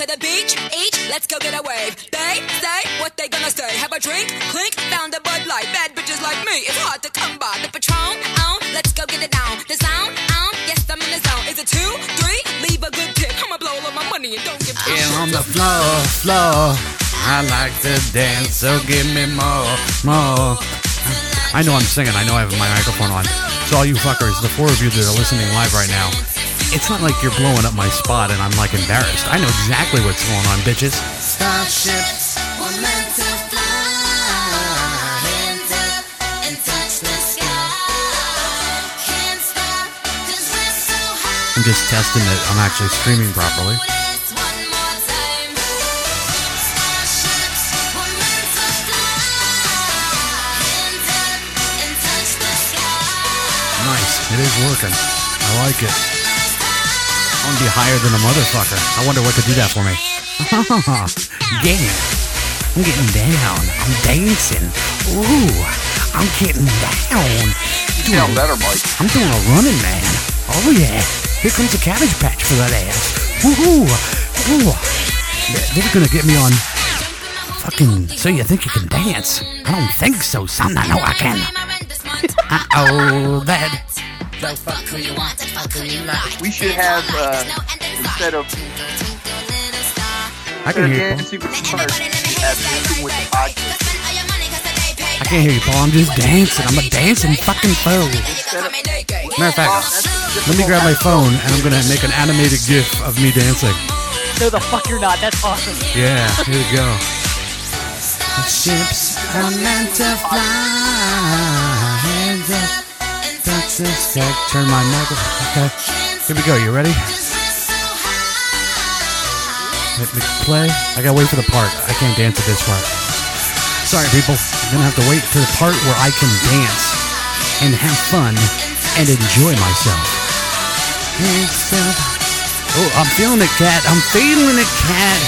To the beach, each, let's go get a wave. They say what they gonna say. Have a drink, clink, found a Bud Light. Bad bitches like me, it's hard to come by. The Patron, on, let's go get it down. The sound, on, yes, I'm in the zone. Is it two, three? Leave a good tip. I'ma blow all my money and don't give And on the floor, floor, I like to dance, so give me more, more. I know I'm singing. I know I have my microphone on. So all you fuckers, the four of you that are listening live right now, it's not like you're blowing up my spot and I'm like embarrassed. I know exactly what's going on, bitches. Starships were meant to fly. Hands and touch the sky. Can't stop 'cause we're so high. I'm just testing that I'm actually streaming properly. It's one more time. Starships were meant to fly. Hands up and touch the sky. Nice. It is working. I like it. I want to be higher than a motherfucker. I wonder what could do that for me. yeah. I'm getting down. I'm dancing. Ooh. I'm getting down. You sound better, Mike. I'm doing a running man. Oh yeah. Here comes a cabbage patch for that ass. Woohoo. Ooh. They're gonna get me on fucking so you think you can dance. I don't think so, son. I know I can. Uh-oh, that Go fuck who you want, fuck who you like. We should have, uh, instead of I can hear you. Paul. dancing with the cars, have dancing with the podcast. I can't hear you, Paul. I'm just dancing. I'm a dancing fucking fool. Matter of fact, let me grab my phone and I'm gonna make an animated GIF of me dancing. No, the fuck you're not. That's awesome. Yeah, here we go. The ships are meant to fly. Up. Sec. Turn my microphone. Okay. Here we go. You ready? Hit me play. I gotta wait for the part. I can't dance at this part. Sorry, people. I'm gonna have to wait for the part where I can dance and have fun and enjoy myself. Oh, I'm feeling it, cat. I'm feeling it, cat.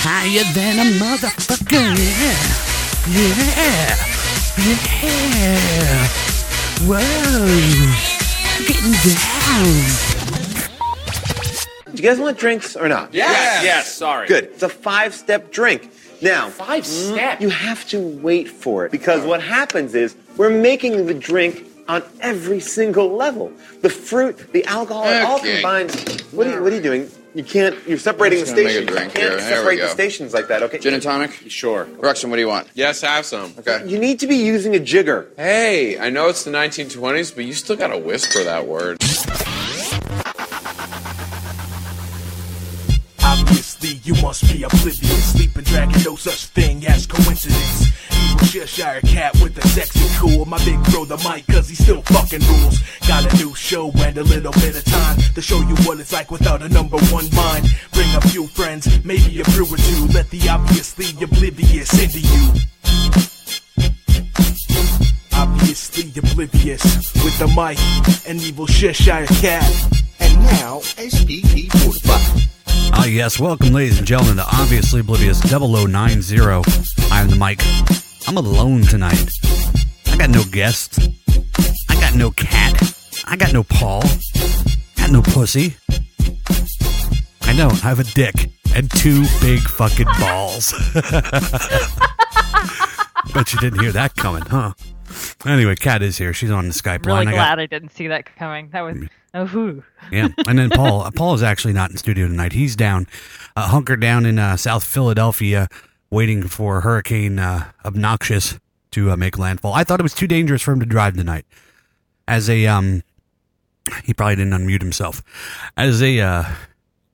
Higher than a motherfucker, yeah. Yeah. Yeah. Whoa. Getting down. Do you guys want drinks or not? Yes. Yes, sorry. Good. It's a five step drink. Now, Five step? you have to wait for it because what happens is we're making the drink on every single level. The fruit, the alcohol, it all Okay. combines. What are you, what are you doing? You can't, you're separating the I'm just gonna stations. make a drink you can't here. Separate the stations like that, okay? Gin and tonic? Sure. Ruxin, what do you want? Yes, have some. Okay. You need to be using a jigger. Hey, I know it's the 1920s, but you still gotta whisper that word. You must be oblivious. Sleeping dragon, no such thing as coincidence. Evil Cheshire cat with a sexy cool. My big bro, the mic, cause he still fucking rules. Got a new show and a little bit of time to show you what it's like without a number one mind. Bring a few friends, maybe a brew or two. Let the obviously oblivious into you. Obviously oblivious with the mic and evil Cheshire cat. And now, SPP 45. Ah, yes. Welcome, ladies and gentlemen, to Obviously Oblivious 0090. I'm the mic. I'm alone tonight. I got no guests. I got no cat. I got no Paul. Got no pussy. I don't. I have a dick and two big fucking balls. Bet you didn't hear that coming, huh? Anyway, Kat is here. She's on the Skype Really line. I glad got, I didn't see that coming. That was oh whoo. yeah, and then Paul. Paul is actually not in studio tonight. He's down, uh, hunkered down in uh, South Philadelphia, waiting for Hurricane uh, Obnoxious to uh, make landfall. I thought it was too dangerous for him to drive tonight. As a um, he probably didn't unmute himself. As a uh,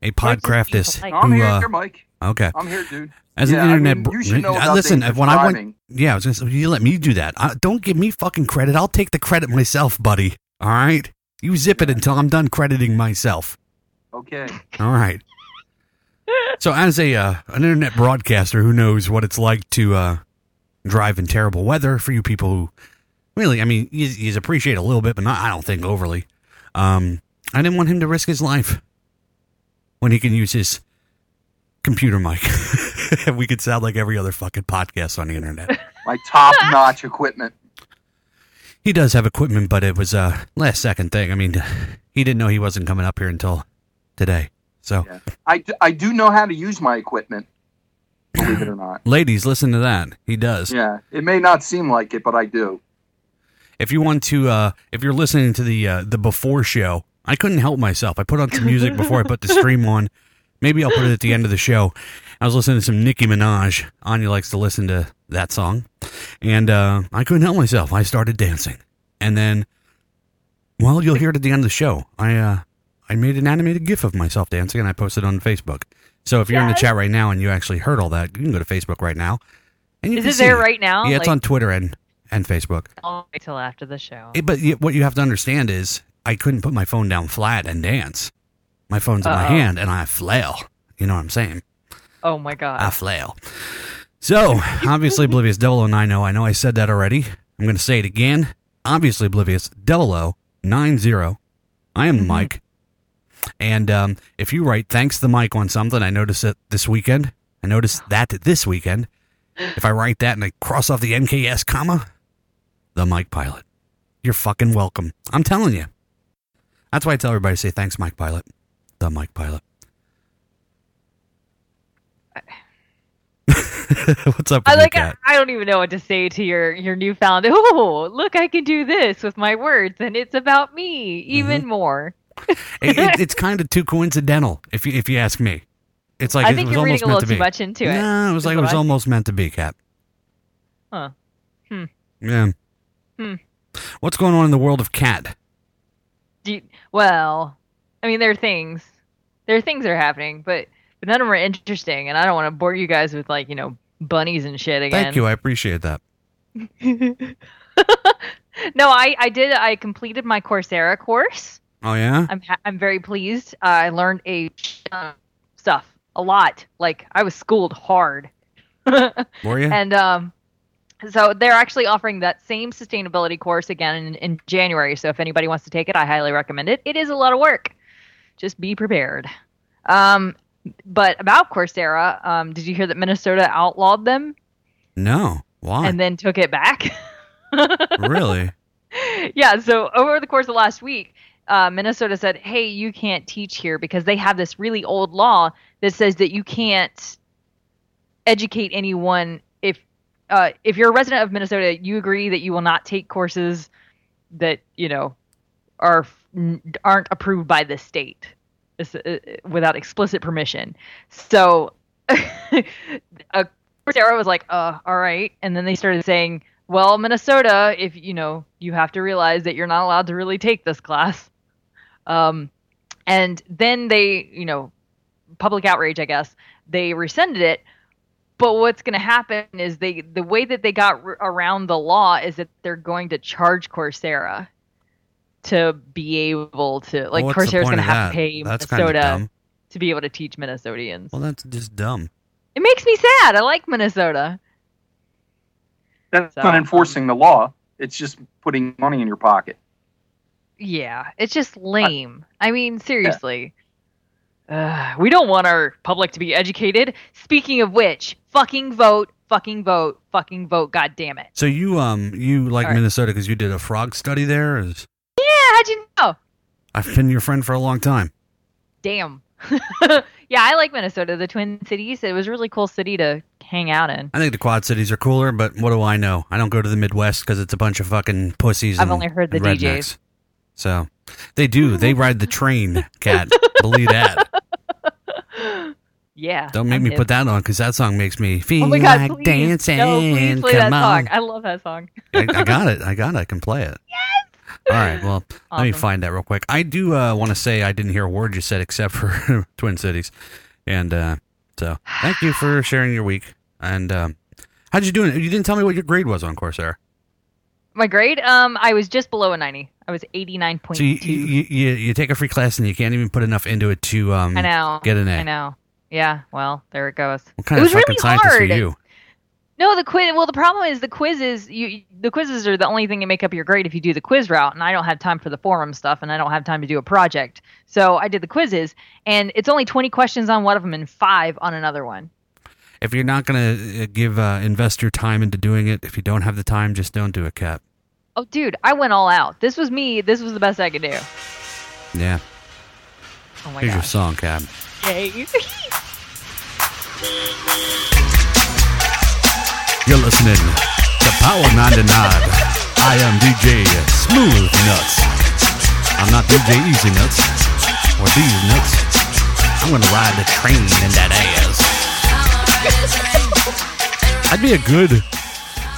a podcraftist I'm who here, uh, Mike. Okay. I'm here, dude. As Yeah, an I internet, mean, you should know about listen. When I went, yeah, I was gonna say, you let me do that. Uh, don't give me fucking credit. I'll take the credit myself, buddy. All right, you zip it until I'm done crediting myself. Okay. All right. So, as a uh, an internet broadcaster who knows what it's like to uh, drive in terrible weather, for you people who really, I mean, you, you appreciate a little bit, but not, I don't think overly. Um, I didn't want him to risk his life when he can use his computer mic. we could sound like every other fucking podcast on the internet. My top notch equipment. He does have equipment, but it was a last second thing. I mean, he didn't know he wasn't coming up here until today. So, I, d- I do know how to use my equipment, believe it or not. ladies, listen to that. He does. Yeah, it may not seem like it, but I do. If you want to, uh, if you're listening to the uh, the before show, I couldn't help myself. I put on some music before I put the stream on. Maybe I'll put it at the end of the show. I was listening to some Nicki Minaj. Anya likes to listen to that song, and uh, I couldn't help myself. I started dancing, and then, well, you'll hear it at the end of the show. I uh, I made an animated GIF of myself dancing, and I posted it on Facebook. So if you're in the chat right now and you actually heard all that, you can go to Facebook right now. And you Is it there right now? Yeah, it's Like- on Twitter and and Facebook. I'll wait till after the show. Eh, but what you have to understand is I couldn't put my phone down flat and dance. My phone's in my hand and I flail. You know what I'm saying? Oh my god. I flail. So, obviously, Oblivious 009. I know I said that already. I'm going to say it again. Obviously, Oblivious 0090. I am Mike. And um, if you write thanks to the Mike on something, I noticed it this weekend. I noticed that this weekend. If I write that and I cross off the NKS comma, the Mike Pilot. You're fucking welcome. I'm telling you. That's why I tell everybody to say thanks, Mike Pilot. The Mike Pilot. What's up I like. Kat? I don't even know what to say to your your newfound. Oh, look, I can do this with my words, and it's about me even Mm-hmm. more. it, it, it's kind of too coincidental, if you if you ask me. It's like I it think was you're almost reading a little to too be. much into it. No, it was like it was I almost meant to be, Cat. Huh. Hmm. Yeah. Hmm. What's going on in the world of cat? You- well, I mean, there are things. There are things that are happening, but but none of them are interesting, and I don't want to bore you guys with like you know bunnies and shit again. Thank you, I appreciate that. No, I I did. I completed my Coursera course. Oh yeah. I'm ha- I'm very pleased. Uh, I learned a stuff, a lot. Like I was schooled hard. Were you? And um, so they're actually offering that same sustainability course again in, in January. So if anybody wants to take it, I highly recommend it. It is a lot of work. Just be prepared. Um, but about Coursera, um, did you hear that Minnesota outlawed them No. Why? and then took it back? really? yeah. So over the course of last week, uh, Minnesota said, "Hey, you can't teach here because they have this really old law that says that you can't educate anyone if uh, if you're a resident of Minnesota, you agree that you will not take courses that you know are aren't approved by the state without explicit permission." So. uh, Sarah was like, "Uh, all right," and then they started saying, "Well, Minnesota, if you know, you have to realize that you're not allowed to really take this class." Um, and then they, you know, public outrage, I guess, they rescinded it. But what's going to happen is they, the way that they got r- around the law is that they're going to charge Coursera to be able to, like, what's the Coursera's going to have that? to pay That's kinda Minnesota to be able to teach Minnesotians. Well, that's just dumb. It makes me sad. I like Minnesota. That's So, not enforcing the law. It's just putting money in your pocket. Yeah, it's just lame. I mean, seriously. Uh, we don't want our public to be educated. Speaking of which, fucking vote, fucking vote, fucking vote. God damn it. So you um you like All right. Minnesota because you did a frog study there? Is Yeah, how'd you know? I've been your friend for a long time. Damn. yeah, I like Minnesota, the Twin Cities. It was a really cool city to hang out in. I think the Quad Cities are cooler, but what do I know? I don't go to the Midwest because it's a bunch of fucking pussies. I've and- only heard the DJs. rednecks. So they do. They ride the train, cat. Believe that. Yeah. Don't make me put that on because that song makes me oh feel Oh god, like please. dancing. No, please play Come that on. song. I love that song. I, I got it. I got it. I can play it. Yes. All right. Well, let me find that real quick. I do uh, want to say I didn't hear a word you said except for Twin Cities, and uh, So thank you for sharing your week. And um, how'd you do it? You didn't tell me what your grade was on Coursera. My grade, um, I was just below a 90. I was 89.2. So you, you, you, you take a free class and you can't even put enough into it to um, I know. get an A. I know. Yeah. Well, there it goes. What kind it of was fucking really scientist hard. are you? No, the quiz. Well, the problem is the quizzes. You the quizzes are the only thing that make up your grade if you do the quiz route, and I don't have time for the forum stuff, and I don't have time to do a project. So I did the quizzes, and it's only twenty questions on one of them and five on another one. If you're not going to give uh, invest your time into doing it, if you don't have the time, just don't do it, Cap. Oh, dude, I went all out. This was me. This was the best I could do. Yeah. Oh my Here's your song, Cap. Yay. You're listening to Power 99. I am DJ Smooth Nuts. I'm not DJ Easy Nuts or these nuts. I'm gonna ride the train in that ass. I'd be a good,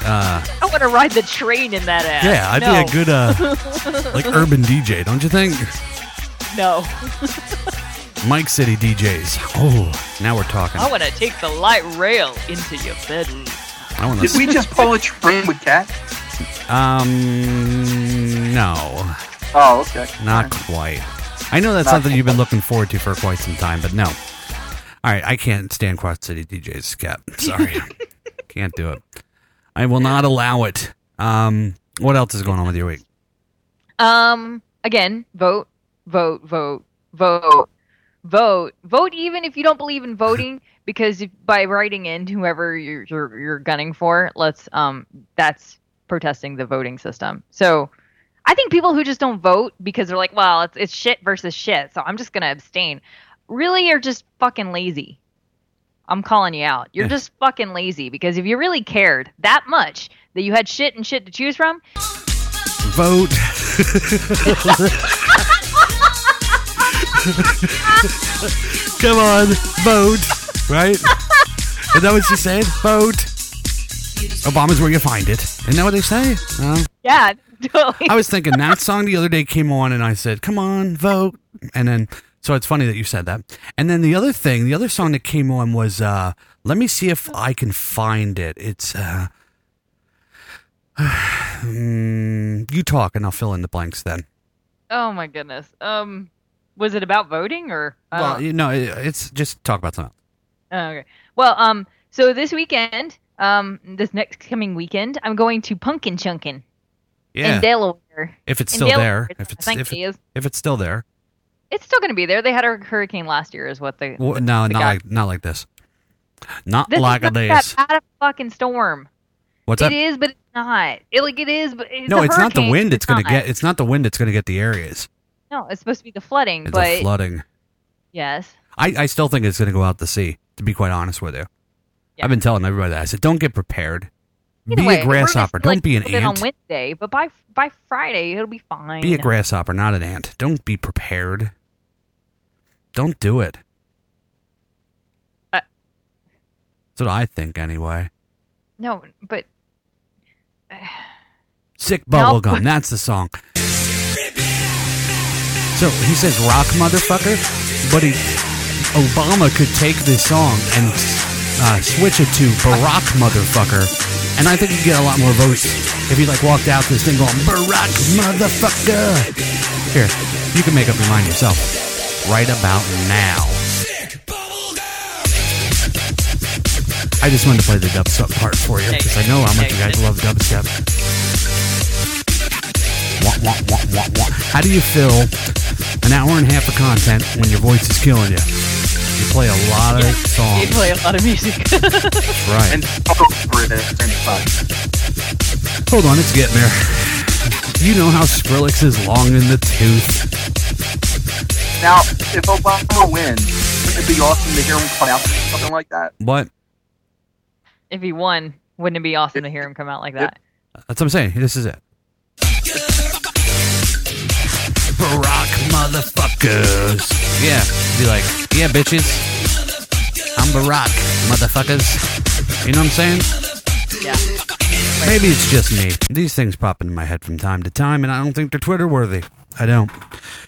uh, I want to ride the train in that ass. yeah, I'd No. be a good, uh, like urban DJ, don't you think? No. Mike City DJs. Oh, now we're talking. I want to take the light rail into your bedroom. I want Did we just pull a train with Cat? Um, no. Oh, okay. Not quite. I know that's Not something you've been looking forward to for quite some time, but no. All right, I can't stand Quad City DJs, Cap. Sorry. can't do it. I will not allow it. Um, what else is going on with your week? Um, again, vote, vote, vote, vote, vote, vote. Even if you don't believe in voting, because if, by writing in whoever you're, you're you're gunning for, let's um, that's protesting the voting system. So, I think people who just don't vote because they're like, well, it's it's shit versus shit, so I'm just gonna abstain. Really, are just fucking lazy. I'm calling you out. You're just fucking lazy because if you really cared that much that you had shit and shit to choose from, Vote. Come on, vote. Right? Is that what she said? Vote. Obama's where you find it. Isn't that what they say? No? yeah, totally. I was thinking that song the other day came on and I said, come on, vote. And then, so it's funny that you said that. And then the other thing, the other song that came on was, uh, let me see if I can find it. It's, uh, mm, you talk and I'll fill in the blanks then. Oh my goodness. Um, was it about voting or? I Well, you know, it- it's just talk about something. Oh, okay. Well, um, so this weekend, um, this next coming weekend, I'm going to Pumpkin Chunkin Yeah. in Delaware. If it's still Delaware, there, if it's, if, it if it's still there. It's still going to be there. They had a hurricane last year, is what the. Well, the- no, the not guy- like, not like this. Not This like is this. of a fucking storm. What's It that? is, but it's not. It like it is, but it's no, a it's not the wind it's going to get. It's not the wind that's going to get the areas. No, it's supposed to be the flooding, It's but the flooding. yes. I, I still think it's going to go out to sea, to be quite honest with you. I've been telling everybody that. I said, don't get prepared. Either be way, a grasshopper. Don't like, be an a little bit ant. on Wednesday, but by by Friday it'll be fine. Be a grasshopper, not an ant. Don't be prepared. Don't do it. Uh, That's what I think, anyway. No, but Sick No. bubblegum. That's the song. So he says rock motherfucker, but he Obama could take this song and uh, switch it to Barack motherfucker, and I think he'd get a lot more votes if he like walked out this thing going Barack motherfucker. Here, you can make up your mind yourself. Right about now. I just wanted to play the dubstep part for you because I know how much you guys love dubstep. How do you fill an hour and a half of content when your voice is killing you? You play a lot of songs. you play a lot of music. Right. And talk over it at the same time. Hold on, it's getting there. You know how Skrillex is long in the tooth. Now, if Obama wins, wouldn't it be awesome to hear him come out something like that? What? if he won, wouldn't it be awesome to hear him come out like that? That's what I'm saying. This is it. Barack motherfuckers. Yeah, be like, yeah, bitches. I'm Barack, motherfuckers. You know what I'm saying? Yeah. Maybe it's just me. These things pop into my head from time to time, and I don't think they're Twitter worthy. I don't.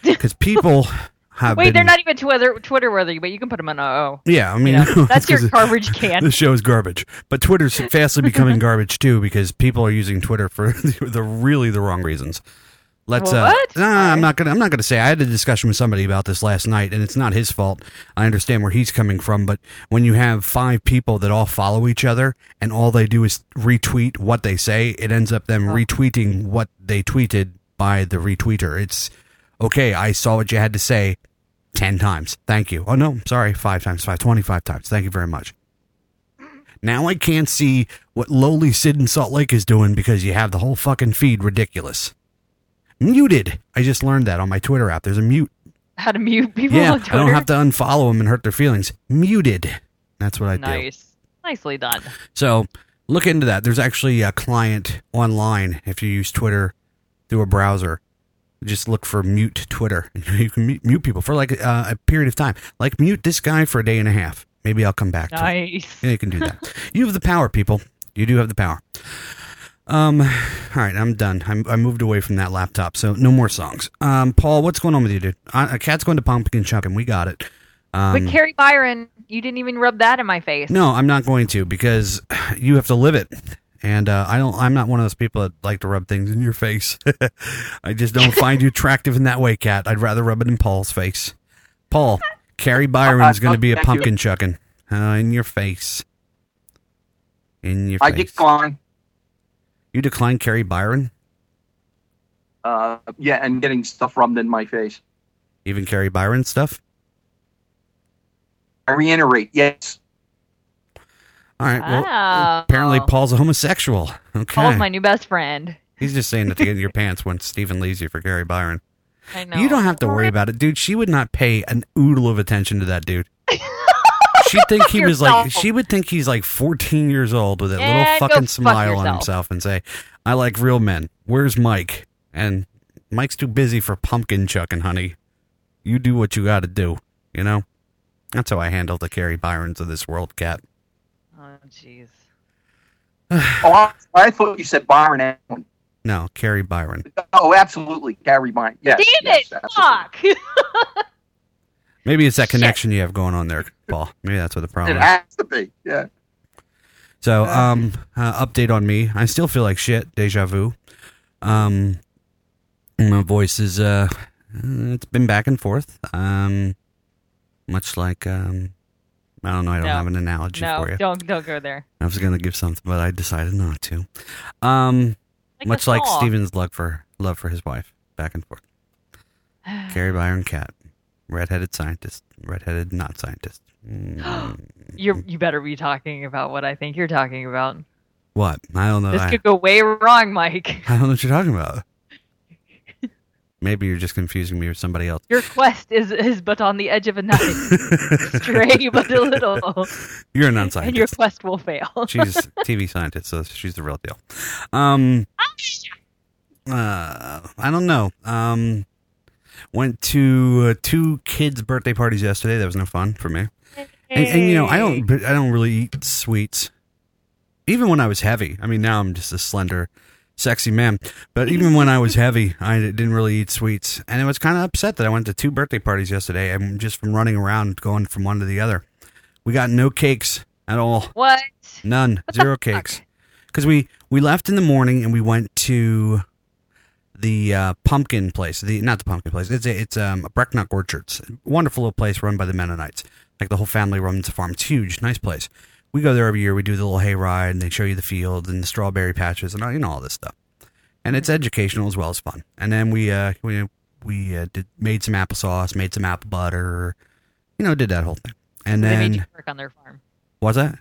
Because people, have Wait, been. they're not even Twitter Twitter worthy, but you can put them on OO. Yeah, I mean, You know, that's your garbage can. The show is garbage, but Twitter's fastly becoming garbage too because people are using Twitter for the really the wrong reasons. Let's. Uh, What? nah, I'm not gonna. I'm not gonna say. I had a discussion with somebody about this last night, and it's not his fault. I understand where he's coming from, but when you have five people that all follow each other and all they do is retweet what they say, it ends up them retweeting what they tweeted by the retweeter. It's okay. I saw what you had to say. 10 times. Thank you. Oh, no, sorry. Five times, five, 25 times. Thank you very much. Now I can't see what lowly Sid in Salt Lake is doing because you have the whole fucking feed ridiculous. Muted. I just learned that on my Twitter app. There's a mute. How to mute people yeah, I don't have to unfollow them and hurt their feelings. Muted. That's what I do. nice. Nicely done. So look into that. There's actually a client online if you use Twitter through a browser. Just look for mute Twitter. You can mute, mute people for like uh, a period of time. Like mute this guy for a day and a half. Maybe I'll come back. to it. Nice. Yeah, you can do that. you have the power, people. You do have the power. Um, all right, I'm done. I'm, I moved away from that laptop, so no more songs. Um, Paul, what's going on with you, dude? Uh, a cat's going to pumpkin chucking. We got it. Um, but Kari Byron, you didn't even rub that in my face. no, I'm not going to because you have to live it, and uh, I don't. I'm not one of those people that like to rub things in your face. I just don't find you attractive in that way, cat. I'd rather rub it in Paul's face. Paul, Kari Byron's going to be a pumpkin chucking uh, in your face. In your I face. decline. You decline Kari Byron, Uh, yeah, and getting stuff rubbed in my face. even Kari Byron stuff. I reiterate, yes. All right. Well, Oh. apparently Paul's a homosexual. Okay. Paul's my new best friend. He's just saying that to get in your pants when Stephen leaves you for Kari Byron. I know. You don't have to worry about it, dude. She would not pay an oodle of attention to that dude. She'd think he was like. She would think he's like 14 years old with that Yeah, little go fucking fuck smile on himself and say, "I like real men." Where's Mike? And Mike's too busy for pumpkin chucking, honey. You do what you got to do. You know. That's how I handle the Kari Byrons of this world, cat. Oh, jeez. oh, I, I thought you said Byron Allen. No, Kari Byron. Oh, absolutely, Kari Byron. Yes, Damn yes, it! absolutely. Fuck. Maybe it's that connection you have going on there, Paul. Maybe that's what the problem It is. has to be. Yeah. So, um, uh, update on me. I still feel like shit. Deja vu. Um, my voice is uh, it's been back and forth. Um, much like um, I don't know. I don't No. have an analogy no, for you. don't don't go there. I was gonna give something, but I decided not to. Um, Like much a like saw. Steven's love for love for his wife, back and forth. Kari Byron Cat, redheaded scientist, redheaded not scientist. Mm, You you better be talking about what I think you're talking about. what? I don't know. This I, could go way wrong, Mike. I don't know what you're talking about. Maybe you're just confusing me with somebody else. Your quest is is but on the edge of a knife, stray but a little, You're a non-scientist, and your quest will fail. She's a TV scientist, so she's the real deal. Um, uh, I don't know. Um, went to uh, two kids' birthday parties yesterday. That was no fun for me. And, and you know, I don't, I don't really eat sweets. Even when I was heavy, I mean, now I'm just a slender, sexy man. But even when I was heavy, I didn't really eat sweets, and I was kind of upset that I went to two birthday parties yesterday. and just from running around, going from one to the other. We got no cakes at all. What? None. Zero cakes. Because we we left in the morning and we went to the uh, pumpkin place. The not the pumpkin place. It's a, it's um Brecknock Orchards. Wonderful little place run by the Mennonites. Like the whole family runs the farm. It's huge, nice place. We go there every year. We do the little hay ride and they show you the fields and the strawberry patches and all- you know all this stuff. And it's educational as well as fun. And then we uh we we uh, did made some applesauce, made some apple butter, you know, did that whole thing. And So they then made you work on their farm. was that?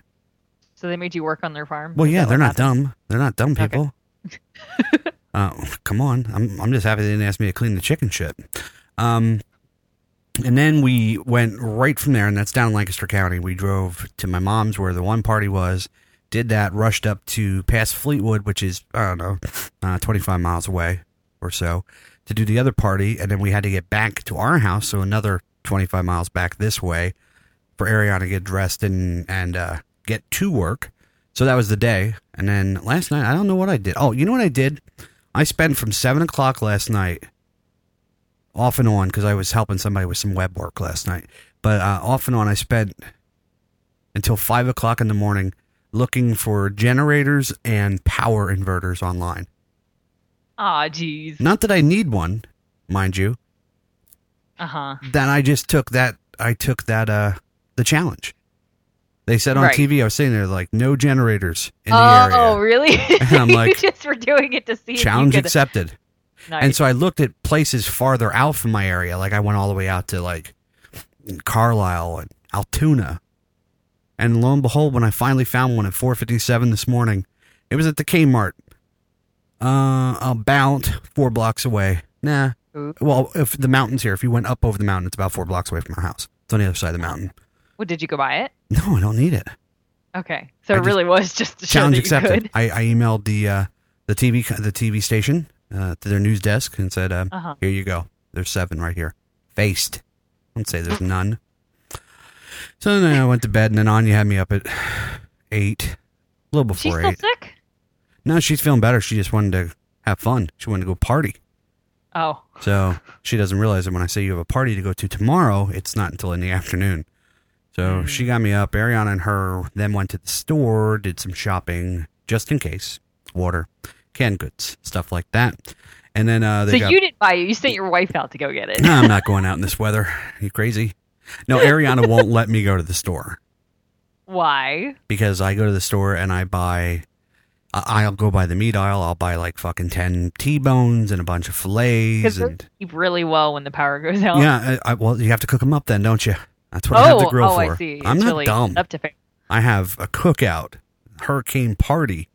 So they made you work on their farm. Well, yeah, they're not happened? dumb. They're not dumb people. uh, come on, I'm I'm just happy they didn't ask me to clean the chicken shit. Um, and then we went right from there, and that's down in Lancaster County. We drove to my mom's where the one party was. Did that, rushed up to past Fleetwood, which is I don't know, uh, 25 miles away or so, to do the other party, and then we had to get back to our house, so another 25 miles back this way for Ariana to get dressed and and uh, get to work. So that was the day. And then last night, I don't know what I did. Oh, you know what I did? I spent from seven o'clock last night off and on because I was helping somebody with some web work last night. But uh, off and on, I spent until five o'clock in the morning looking for generators and power inverters online. Aw, jeez. Not that I need one, mind you. Uh huh. Then I just took that. I took that. Uh, the challenge. They said on Right. TV, I was sitting there like no generators in the Oh, area. oh, really? And I'm like, you just were doing it to see if you challenge accepted. Nice. And so I looked at places farther out from my area. Like I went all the way out to like Carlisle and Altoona. And lo and behold, when I finally found one at 457 this morning, it was at the Kmart. Uh, about four blocks away. Nah. Well, if the mountain's here, if you went up over the mountain, it's about four blocks away from our house. It's on the other side of the mountain. Well, did you go buy it? No, I don't need it. Okay, so I it really was just Challenge accepted. I, I emailed the uh, the TV the TV station uh, to their news desk and said, um, Uh-huh. "Here you go. There's seven right here, faced. Don't say there's none." So then I went to bed, and then Anya had me up at eight, a little She's before still eight. sick. No, she's feeling better. She just wanted to have fun. She wanted to go party. Oh, So she doesn't realize that when I say you have a party to go to tomorrow, it's not until in the afternoon. So she got me up. Ariana and her then went to the store, did some shopping just in case, water, canned goods, stuff like that. And then uh, they so got. you didn't buy it. You sent your wife out to go get it. no, I'm not going out in this weather. you crazy? No, Ariana won't let me go to the store Why? because I go to the store and I buy. I'll go by the meat aisle. I'll buy like fucking ten T-bones and a bunch of fillets Because and they keep really well when the power goes out. Yeah, I, I, well, you have to cook them up then, don't you? That's what I have the Oh, grill oh, for. I see. I'm It's not really dumb. Up to fa- I have a cookout, hurricane party.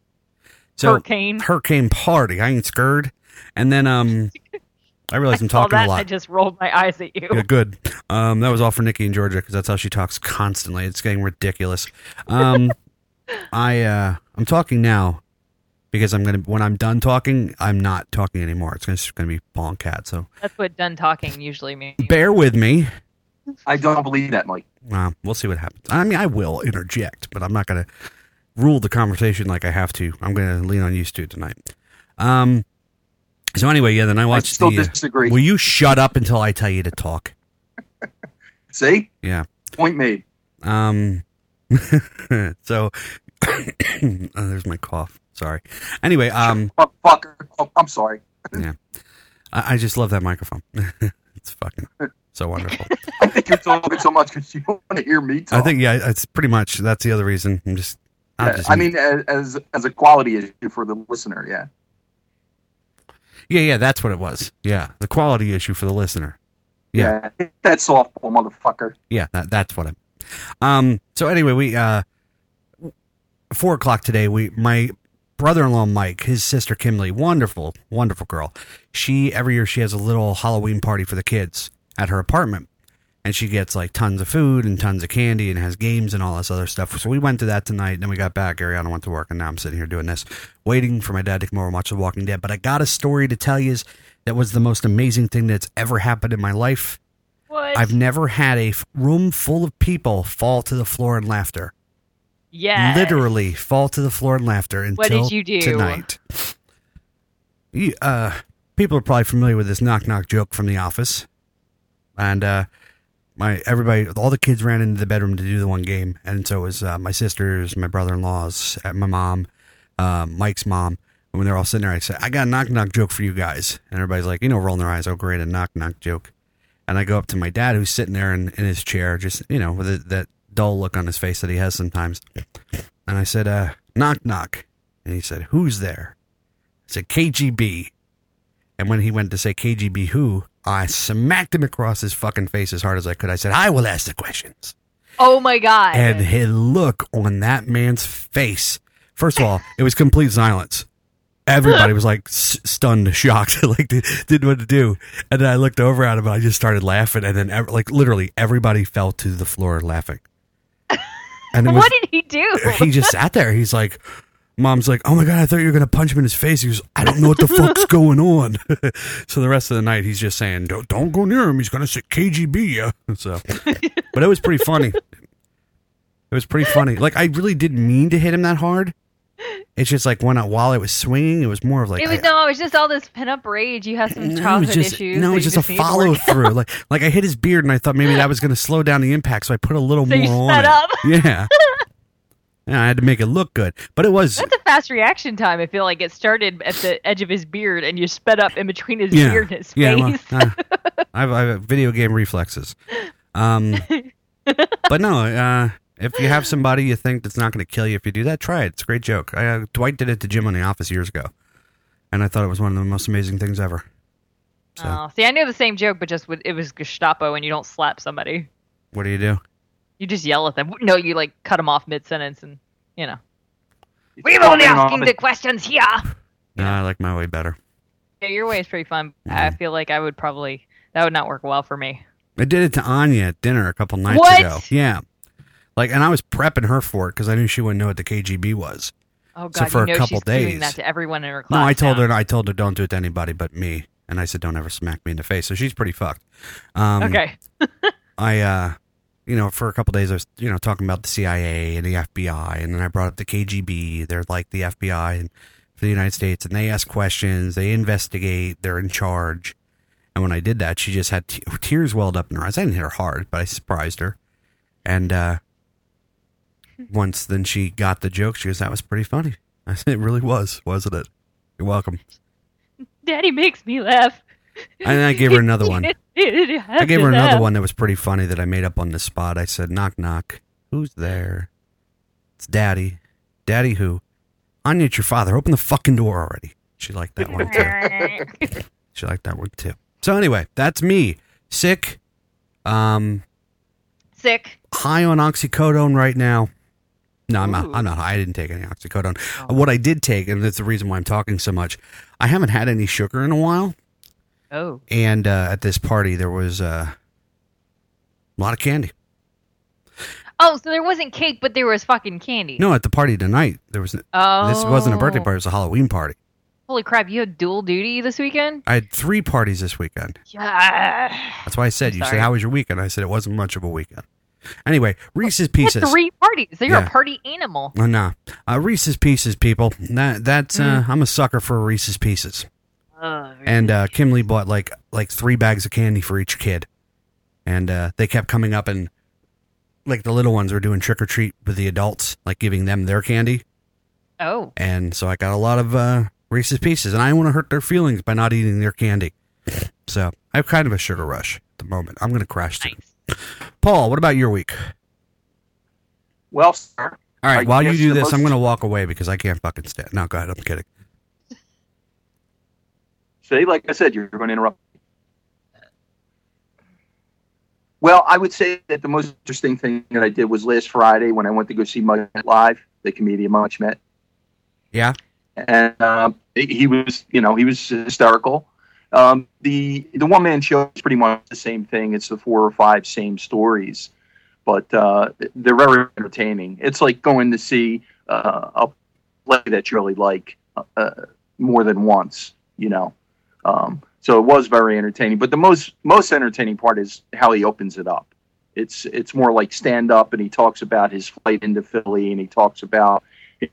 So Hurricane? hurricane party. I ain't scared. And then um, I realize I'm Saw talking that, a lot. I just rolled my eyes at you. Yeah, good. Um, that was all for Nikki and Georgia because that's how she talks constantly. It's getting ridiculous. Um, I uh, I'm talking now because I'm gonna when I'm done talking, I'm not talking anymore. It's gonna, gonna be Paul and Cat. So That's what done talking usually means. bear with me. I don't believe that, Mike. Well, we'll see what happens. I mean, I will interject, but I'm not going to rule the conversation like I have to. I'm going to lean on you, Stu, tonight. Um. So anyway, yeah. Then I watched. still the, uh, disagree. will you shut up until I tell you to talk? See? Yeah. Point made. Um. so oh, there's my cough. Sorry. Anyway, um. Oh, fuck. Oh, I'm sorry. Yeah. I, I just love that microphone. it's fucking so wonderful. I think you're talking so much because you want to hear me talk. I think yeah, it's pretty much that's the other reason. I'm just. I'm Yeah, just I mean, as, as a quality issue for the listener, yeah. Yeah, yeah, that's what it was. Yeah, the quality issue for the listener. Yeah, Yeah, that softball, motherfucker. yeah, that, that's what I. Um. So anyway, we uh, four o'clock today. We my brother-in-law Mike, his sister Kimberly, wonderful, wonderful girl. She every year she has a little Halloween party for the kids at her apartment, and she gets like tons of food and tons of candy and has games and all this other stuff. So we went to that tonight. And then we got back. Ariana went to work, and now I'm sitting here doing this, waiting for my dad to come over and watch The Walking Dead. But I got a story to tell you that was the most amazing thing that's ever happened in my life. What? I've never had a f- room full of people fall to the floor in laughter. Yes. Literally fall to the floor in laughter until What did you do? tonight. You, uh, people are probably familiar with this knock knock joke from The Office, and uh, my everybody, all the kids ran into the bedroom to do the one game, and so it was uh, my sisters, my brother in laws, my mom, uh, Mike's mom. And when they're all sitting there, I said, "I got a knock knock joke for you guys," and everybody's like, you know, rolling their eyes. Oh, great, a knock knock joke. And I go up to my dad, who's sitting there in, in his chair, just you know, with a, that dull look on his face that he has sometimes. And I said, uh, "Knock knock," and he said, "Who's there?" I said, "KGB." And when he went to say KGB who, I smacked him across his fucking face as hard as I could. I said, "I will ask the questions." Oh my god. And his look on that man's face. First of all, it was complete silence. Everybody was like s- stunned, shocked, like they didn't know what to do. And then I looked over at him and I just started laughing. And then, ev- like, literally, everybody fell to the floor laughing. And was, what did he do? he just sat there. He's like, Mom's like, oh my God, I thought you were going to punch him in his face. He goes, I don't know what the fuck's going on. so the rest of the night, he's just saying, don't, don't go near him. He's going to say KGB you. So, but it was pretty funny. It was pretty funny. Like, I really didn't mean to hit him that hard. It's just like when I, while it was swinging, it was more of like it was I- no, it was just all this pent up rage. You have some childhood was just issues. no, it was you just a need to work follow through. like like I hit his beard and I thought maybe that was going to slow down the impact, so I put a little So more on sped it. up. Yeah. Yeah, I had to make it look good, but it was That's a fast reaction time. I feel like it started at the edge of his beard, and you sped up in between his yeah, beard and his yeah. face. well, uh, I, have, I have video game reflexes. Um, but no, uh, if you have somebody you think that's not going to kill you if you do that, try it. It's a great joke. I, uh, Dwight did it to Jim on The Office years ago, and I thought it was one of the most amazing things ever. So, Oh, see, I knew the same joke, but just with, it was Gestapo, and you don't slap somebody. what do you do? You just yell at them. No, you like cut them off mid sentence, and you know. We're only asking the questions here. No, I like my way better. Yeah, your way is pretty fun. I feel like I would probably that would not work well for me. I did it to Anya at dinner a couple nights What? ago. Yeah. Like, and I was prepping her for it because I knew she wouldn't know what the KGB was. Oh God! So for you a couple she's doing days. that to everyone in her class. No. I told now. her. I told her don't do it to anybody but me. And I said don't ever smack me in the face. So she's pretty fucked. Um, okay. I, uh, you know, for a couple days I was, you know, talking about the CIA and the FBI, and then I brought up the KGB. They're like the FBI and for the United States, and they ask questions, they investigate, they're in charge. And when I did that, she just had te- tears welled up in her eyes. I didn't hit her hard, but I surprised her. And uh, once then she got the joke, she goes, "That was pretty funny." I said, "It really was, wasn't it?" You're welcome. Daddy makes me laugh. And I gave her another one. I gave her another one that was pretty funny that I made up on the spot. I said, "Knock knock, who's there?" It's Daddy. Daddy who? Anya, it's your father. Open the fucking door already. She liked that one too. she liked that one too. So anyway, that's me. Sick. Um, Sick. high on oxycodone right now. No, I'm not. I'm not. high. I didn't take any oxycodone. What I did take, and that's the reason why I'm talking so much. I haven't had any sugar in a while. Oh. And uh, at this party, there was uh, a lot of candy. Oh, so there wasn't cake, but there was fucking candy. No, at the party tonight, there was. Oh. This wasn't a birthday Oh. party; it was a Halloween party. Holy crap! You had dual duty this weekend. I had three parties this weekend. Yeah. That's why I said. You Sorry. said, "How was your weekend?" I said, "It wasn't much of a weekend." Anyway, Reese's Pieces. three parties. So you're Yeah. a party animal. No, uh, Reese's Pieces, people. That that's. Uh, Mm. I'm a sucker for Reese's Pieces. Ugh. and uh, Kimley bought like like three bags of candy for each kid, and uh, they kept coming up and like the little ones were doing trick or treat with the adults, like giving them their candy, Oh. and so I got a lot of uh, Reese's Pieces, and I don't want to hurt their feelings by not eating their candy, so I have kind of a sugar rush at the moment. I'm going to crash soon. Paul, what about your week? Well, sir. All right, while you do this, most- I'm going to walk away because I can't fucking stand. No, go ahead. I'm kidding. See, like I said, you're going to interrupt. Well, I would say that the most interesting thing that I did was last Friday when I went to go see Mudge live, the comedian Much Met, Yeah. and uh, he was, you know, he was hysterical. Um, the the one man show is pretty much the same thing. It's the four or five same stories, but uh, they're very entertaining. It's like going to see uh, a play that you really like uh, more than once, you know. Um, so it was very entertaining. But the most most entertaining part is how he opens it up. It's it's more like stand up, and he talks about his flight into Philly, and he talks about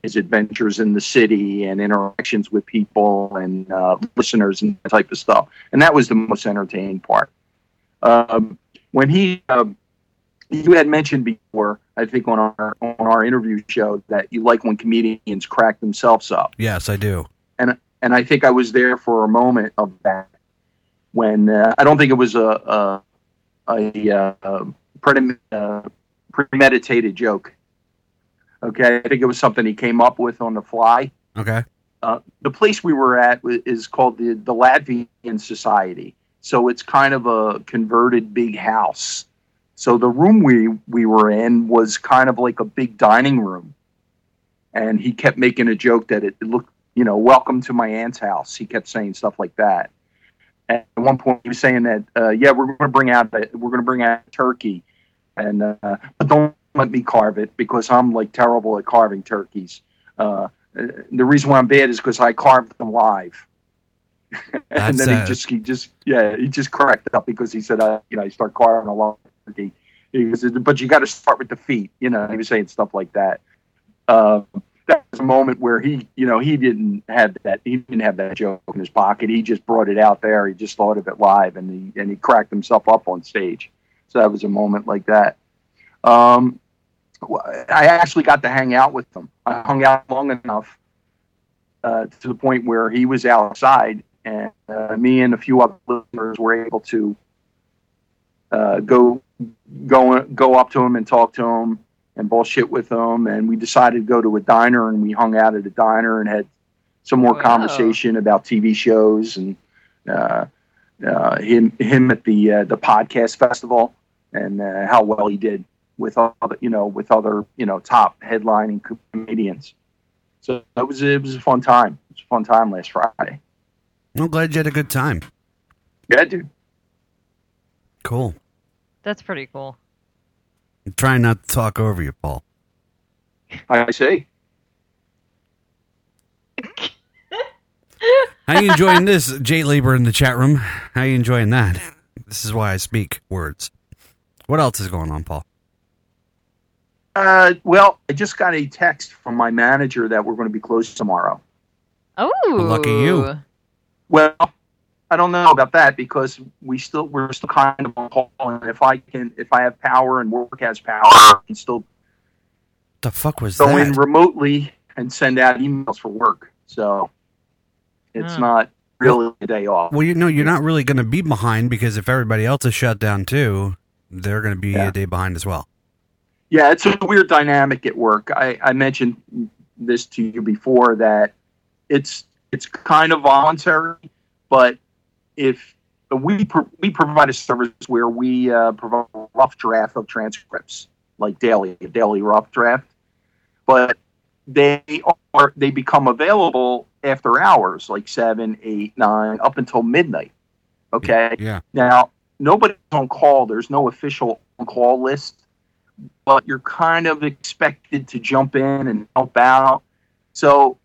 his adventures in the city and interactions with people and uh, listeners and that type of stuff. And that was the most entertaining part. Um, when he um, you had mentioned before, I think on our on our interview show that you like when comedians crack themselves up Yes, I do. And I think I was there for a moment of that when uh, I don't think it was a a, a, uh predi- uh, premeditated joke. Okay, I think it was something he came up with on the fly. Okay. Uh, the place we were at is called the the Latvian Society, so it's kind of a converted big house. So the room we we were in was kind of like a big dining room, and he kept making a joke that it looked, you know, welcome to my aunt's house. He kept saying stuff like that. And at one point, he was saying that, uh, yeah, we're going to bring out a, we're going to bring out a turkey, and uh, but don't let me carve it because I'm like terrible at carving turkeys. Uh, the reason why I'm bad is because I carved them live. and then he just he just yeah he just cracked up because he said uh, you know I start carving a lot turkey. He goes, but you got to start with the feet. You know, he was saying stuff like that. Uh, that was a moment where he, you know, he didn't have that. He didn't have that joke in his pocket. He just brought it out there. He just thought of it live, and he and he cracked himself up on stage. So that was a moment like that. Um, I actually got to hang out with him. I hung out long enough uh, to the point where he was outside, and uh, me and a few other listeners were able to uh, go go go up to him and talk to him and bullshit with them. And we decided to go to a diner, and we hung out at a diner and had some more Wow. conversation about TV shows and uh, uh, him him at the uh, the podcast festival and uh, how well he did with other you know with other you know top headlining comedians. So it was it was a fun time. It was a fun time last Friday. I'm glad you had a good time. Yeah, dude. Cool. That's pretty cool. I'm trying not to talk over you, Paul. I see. How you enjoying this, Jay Labor in the chat room? How you enjoying that? This is why I speak words. What else is going on, Paul? Uh, well, I just got a text from my manager that we're going to be closed tomorrow. Oh, lucky you. Well, I don't know about that because we still we're still kind of on call, and if I can, if I have power and work has power, I can still The fuck was go that? in remotely and send out emails for work. So it's Hmm. not really a day off. Well, you know, you're not really going to be behind because if everybody else is shut down too, they're going to be a day behind as well. Yeah, it's a weird dynamic at work. I, I mentioned this to you before that it's it's kind of voluntary, but if we pro- we provide a service where we uh, provide a rough draft of transcripts, like daily a daily rough draft, but they are they become available after hours, like seven, eight, nine, up until midnight. Okay. Yeah. Now nobody's on call. There's no official on call list but you're kind of expected to jump in and help out. So,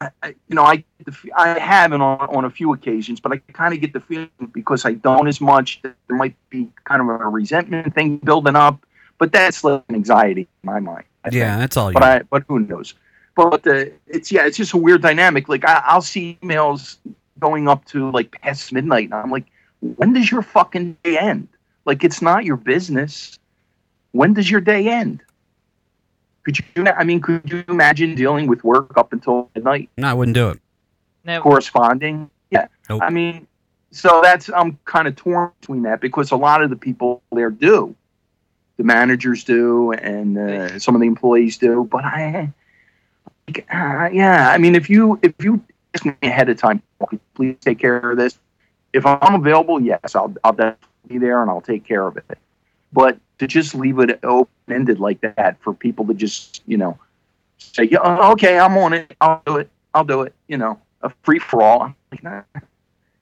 I, I- you know, I get the fe- I haven't on, on a few occasions, but I kind of get the feeling because I don't as much that there might be kind of a resentment thing building up. But that's like an anxiety in my mind. I Yeah, think. that's all you. But I, but who knows? But the, it's yeah, it's just a weird dynamic. Like I, I'll see emails going up to like past midnight, and I'm like, when does your fucking day end? Like it's not your business. When does your day end? Could you? I mean, could you imagine dealing with work up until midnight, No, I wouldn't do it. No. corresponding? Yeah. I mean, so that's I'm kind of torn between that because a lot of the people there do, the managers do, and uh, some of the employees do. But I, like, uh, yeah, I mean, if you if you ask me ahead of time, please take care of this. If I'm available, yes, I'll I'll definitely be there and I'll take care of it. But to just leave it open ended like that for people to just you know say, yeah, oh, okay, I'm on it, I'll do it, I'll do it, you know, a free for all. Like, nah.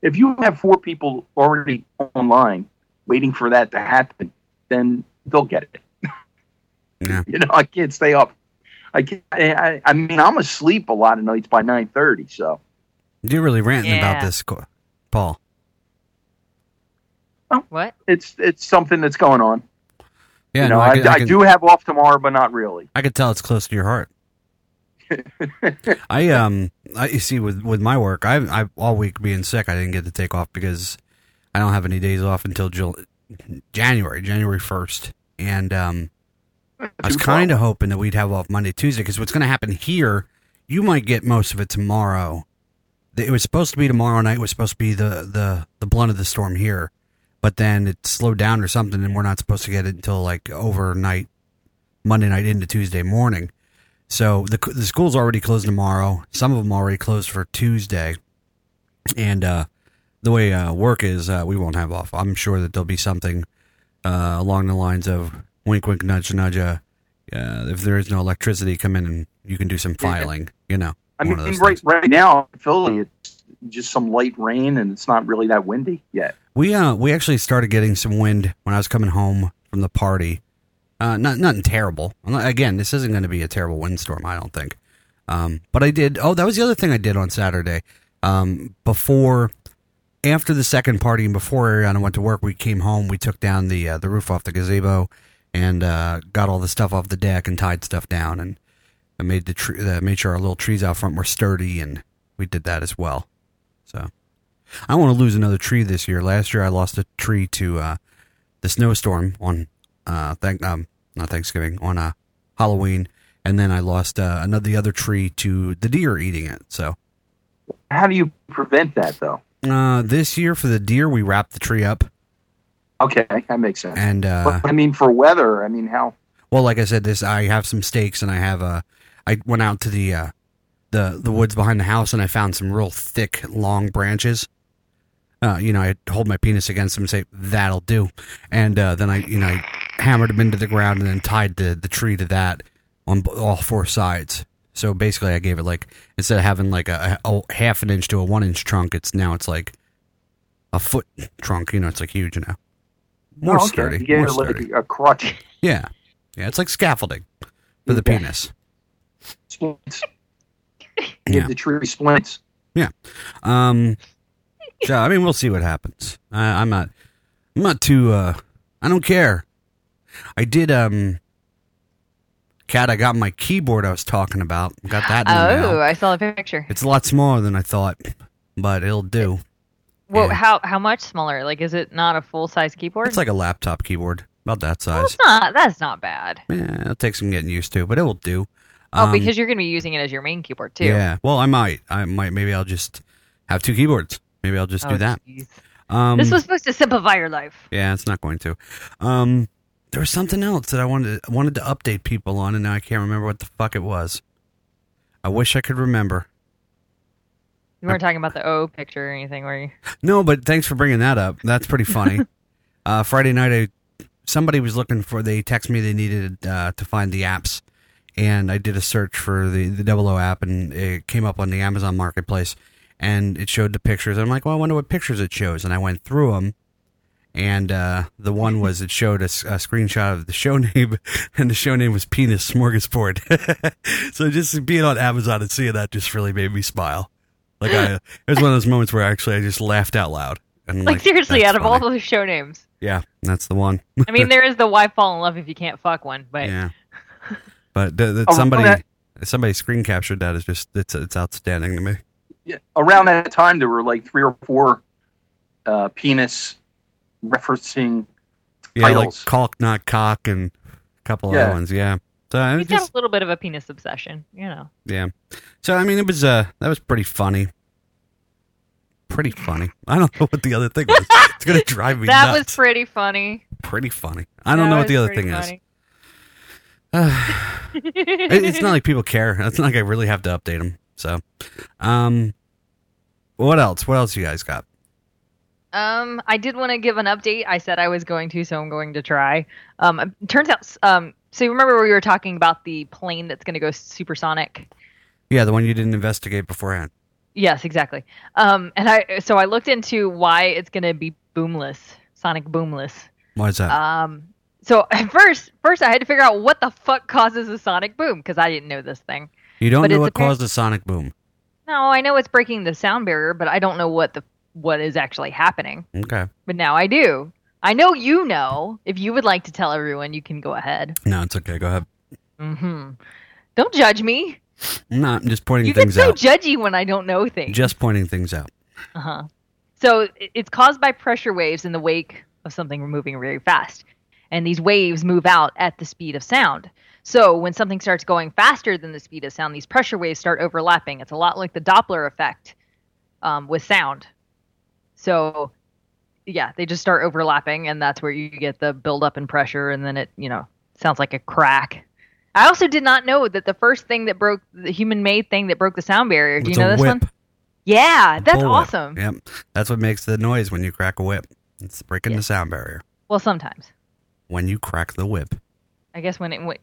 If you have four people already online waiting for that to happen, then they'll get it. Yeah. You know, I can't stay up. I can't. I, I mean, I'm asleep a lot of nights by nine thirty. So You're really ranting Yeah. about this, Paul. Paul. What? it's it's something that's going on. Yeah, you know, no, I, I I I do have off tomorrow, but not really. I could tell it's close to your heart. I um I you see with with my work I I all week being sick I didn't get to take off because I don't have any days off until Jul- January January first and um I was kind of hoping that we'd have off Monday Tuesday because what's going to happen here you might get most of it tomorrow. It was supposed to be tomorrow night was supposed to be the the the blunt of the storm here, but then it slowed down or something and we're not supposed to get it until like overnight Monday night into Tuesday morning. So the the school's already closed tomorrow. Some of them already closed for Tuesday, and uh, the way uh, work is, uh, we won't have off. I'm sure that there'll be something uh, along the lines of wink, wink, nudge, nudge. Uh, uh, if there is no electricity, come in and you can do some filing. You know, I mean, right right now in Philly, it's just some light rain, and it's not really that windy yet. We uh we actually started getting some wind when I was coming home from the party. Uh, not nothing terrible. Again, this isn't going to be a terrible windstorm, I don't think. Um, but I did. Oh, that was the other thing I did on Saturday. Um, before, after the second party and before Ariana went to work, we came home. We took down the uh, the roof off the gazebo and uh, got all the stuff off the deck and tied stuff down. And I made the tree, uh, made sure our little trees out front were sturdy, and we did that as well. So I want to lose another tree this year. Last year I lost a tree to uh, the snowstorm on uh, thank um not Thanksgiving on uh, Halloween, and then I lost uh, another the other tree to the deer eating it. So How do you prevent that though? uh, this year for the deer, we wrapped the tree up, Okay, that makes sense. and uh, But, I mean, for weather, I mean, how? Well, like I said, this I have some stakes, and I have a. I went out to the uh, the the woods behind the house, and I found some real thick, long branches. Uh, you know, I hold my penis against them and say that'll do, and uh, then I, you know, I hammered them into the ground and then tied the the tree to that on all four sides. So basically, I gave it like instead of having like a, a, half an inch to a one inch trunk, it's now it's like a foot trunk. You know, it's like huge now, more Oh, okay. sturdy, You gave more it like sturdy. a crutch. Yeah, yeah, it's like scaffolding for the Okay. penis. Splints. Yeah. Give the tree splints. Yeah. Um. So I mean, we'll see what happens. I, I'm not. I'm not too. uh I don't care. I did. Um. Cat, I got my keyboard I was talking about. Got that. Oh. I saw a picture. It's a lot smaller than I thought, but it'll do. Well, how how much smaller? Like, is it not a full size keyboard? It's like a laptop keyboard, about that size. That's not. That's not bad. Yeah, it'll take some getting used to, but it will do. Oh, Um, because you're going to be using it as your main keyboard too. Yeah. Well, I might. I might. Maybe I'll just have two keyboards. Maybe I'll just Oh, do that. Um, this was supposed to simplify your life. Yeah, it's not going to. Um, there was something else that I wanted I wanted to update people on, and now I can't remember what the fuck it was. I wish I could remember. You weren't talking about the O picture or anything, were you? No, but thanks for bringing that up. That's pretty funny. uh, Friday night, I, somebody was looking for. They texted me they needed uh, to find the apps, and I did a search for the the Double O app, and it came up on the Amazon Marketplace, and it showed the pictures. I'm like, well, I wonder what pictures it shows, and I went through them, and uh, the one was it showed a screenshot of the show name, and the show name was Penis Smorgasbord. so just being on Amazon and seeing that just really made me smile. Like I, it was one of those moments where actually I just laughed out loud. And I'm Like, seriously, out of funny. all those show names. yeah, that's the one. I mean, there is the why fall in love if you can't fuck one, but yeah, but th- that Oh, somebody that- somebody screen captured that is just it's it's outstanding to me. Yeah, around that time, there were like three or four uh, penis referencing Yeah, like titles. caulk not cock and a couple Yeah. other ones. Yeah, so I he's just got a little bit of a penis obsession, you know. yeah. So I mean, it was uh that was pretty funny. Pretty funny. I don't know what the other thing was. It's gonna drive me that nuts. was pretty funny. pretty funny. I don't That know what the other thing is. funny. It- it's not like people care. It's not like I really have to update them. So, um, what else? What else you guys got? Um, I did want to give an update. I said I was going to, so I'm going to try. Um, it turns out, um, so you remember we were talking about the plane that's going to go supersonic? Yeah, the one you didn't investigate beforehand. Yes, exactly. Um, and I, so I looked into why it's going to be boomless, sonic boomless. Why is that? Um, so at first, first I had to figure out what the fuck causes a sonic boom because I didn't know this thing. you don't but know what apparent- caused the sonic boom. No, I know it's breaking the sound barrier, but I don't know what the what is actually happening. Okay. But now I do. I know you know. If you would like to tell everyone, you can go ahead. No, it's okay. Go ahead. Mm-hmm. Don't judge me. No, I'm just pointing You get things so out. judgy when I don't know things. Just pointing things out. Uh huh. So it's caused by pressure waves in the wake of something moving very fast. And these waves move out at the speed of sound. So when something starts going faster than the speed of sound, these pressure waves start overlapping. It's a lot like the Doppler effect um, with sound. So yeah, they just start overlapping, and that's where you get the buildup in pressure, and then it, you know, sounds like a crack. I also did not know that the first thing that broke the human-made thing that broke the sound barrier. Do It's you know this whip. one? Yeah, that's awesome. Yep. That's what makes the noise when you crack a whip. It's breaking the sound barrier. Well, sometimes. When you crack the whip. I guess when it when,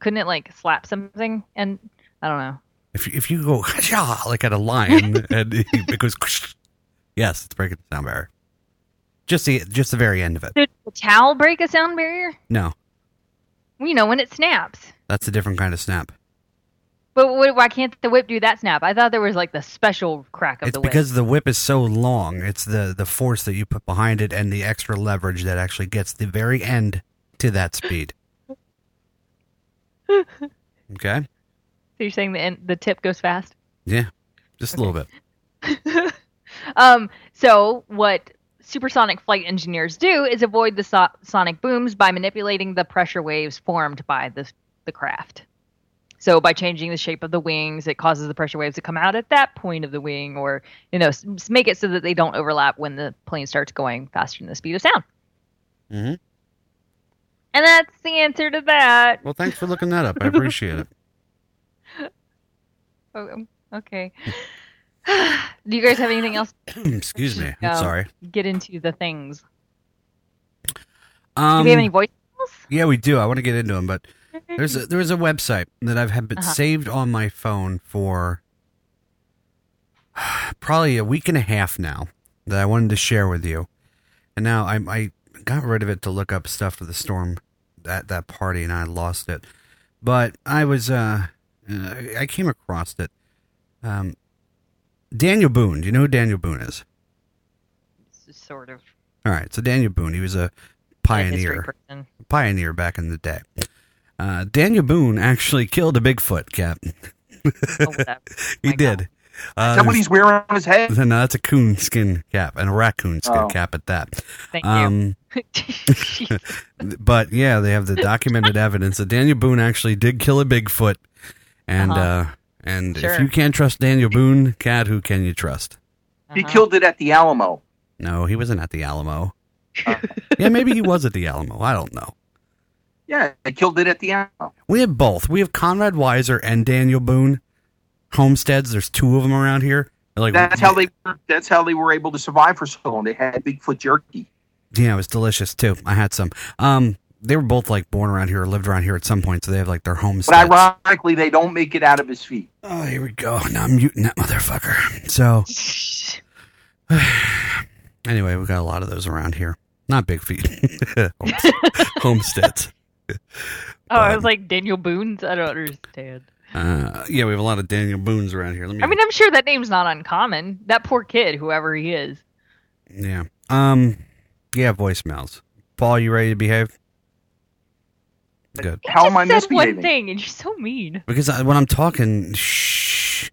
couldn't it like slap something and I don't know. If you, if you go like at a lion and it goes yes, it's breaking the sound barrier. Just the just the very end of it. Did the towel break a sound barrier? No, You know when it snaps. that's a different kind of snap. But wh- why can't the whip do that snap? I thought there was like the special crack of It's the whip. because the whip is so long. It's the the force that you put behind it and the extra leverage that actually gets the very end to that speed. Okay. So you're saying the en- the tip goes fast? Yeah, just a little bit. Um, so what supersonic flight engineers do is avoid the so- sonic booms by manipulating the pressure waves formed by the the craft. So by changing the shape of the wings, it causes the pressure waves to come out at that point of the wing, or you know, make it so that they don't overlap when the plane starts going faster than the speed of sound. Mm-hmm. And that's the answer to that. Well, thanks for looking that up. I appreciate it. Oh, um, okay. do you guys have anything else? Excuse me. I'm Um, sorry. Get into the things. Um, do we have any voice? Yeah, we do. I want to get into them, but there's a, there's a website that I've had been Uh-huh. saved on my phone for probably a week and a half now that I wanted to share with you, and now I I got rid of it to look up stuff for the storm at that party, and I lost it. But I was uh, uh I came across it. Um, Daniel Boone. Do you know who Daniel Boone is? Sort of. All right, so Daniel Boone, he was a pioneer, pioneer back in the day. Uh, Daniel Boone actually killed a Bigfoot cat. he did. Uh, Is that what he's wearing on his head? No, that's a coon skin cap and a raccoon skin Oh. cap at that. Thank you. um, but yeah, they have the documented evidence that Daniel Boone actually did kill a Bigfoot, and Uh-huh. uh, and if you can't trust Daniel Boone, cat, who can you trust? He killed it at the Alamo. No, he wasn't at the Alamo. yeah, maybe he was at the Alamo. I don't know. Yeah, they killed it at the end. We have both. We have Conrad Weiser and Daniel Boone homesteads. There's two of them around here. Like that's how they. That's how they were able to survive for so long. They had Bigfoot jerky. Yeah, it was delicious too. I had some. Um, they were both like born around here or lived around here at some point, so they have like their homesteads. But ironically, they don't make it out of his feet. Oh, here we go. Now I'm muting that motherfucker. So, anyway, we've got a lot of those around here. Not big feet, homesteads. Oh, I was like Daniel Boone's. I don't understand. Uh, yeah, we have a lot of Daniel Boones around here. Let me. I mean, I'm sure that name's not uncommon. That poor kid, whoever he is. yeah. Um. Yeah, voicemails. Paul, you ready to behave? Good. How am I Said one thing, and you're so mean. Because I, when I'm talking, shh,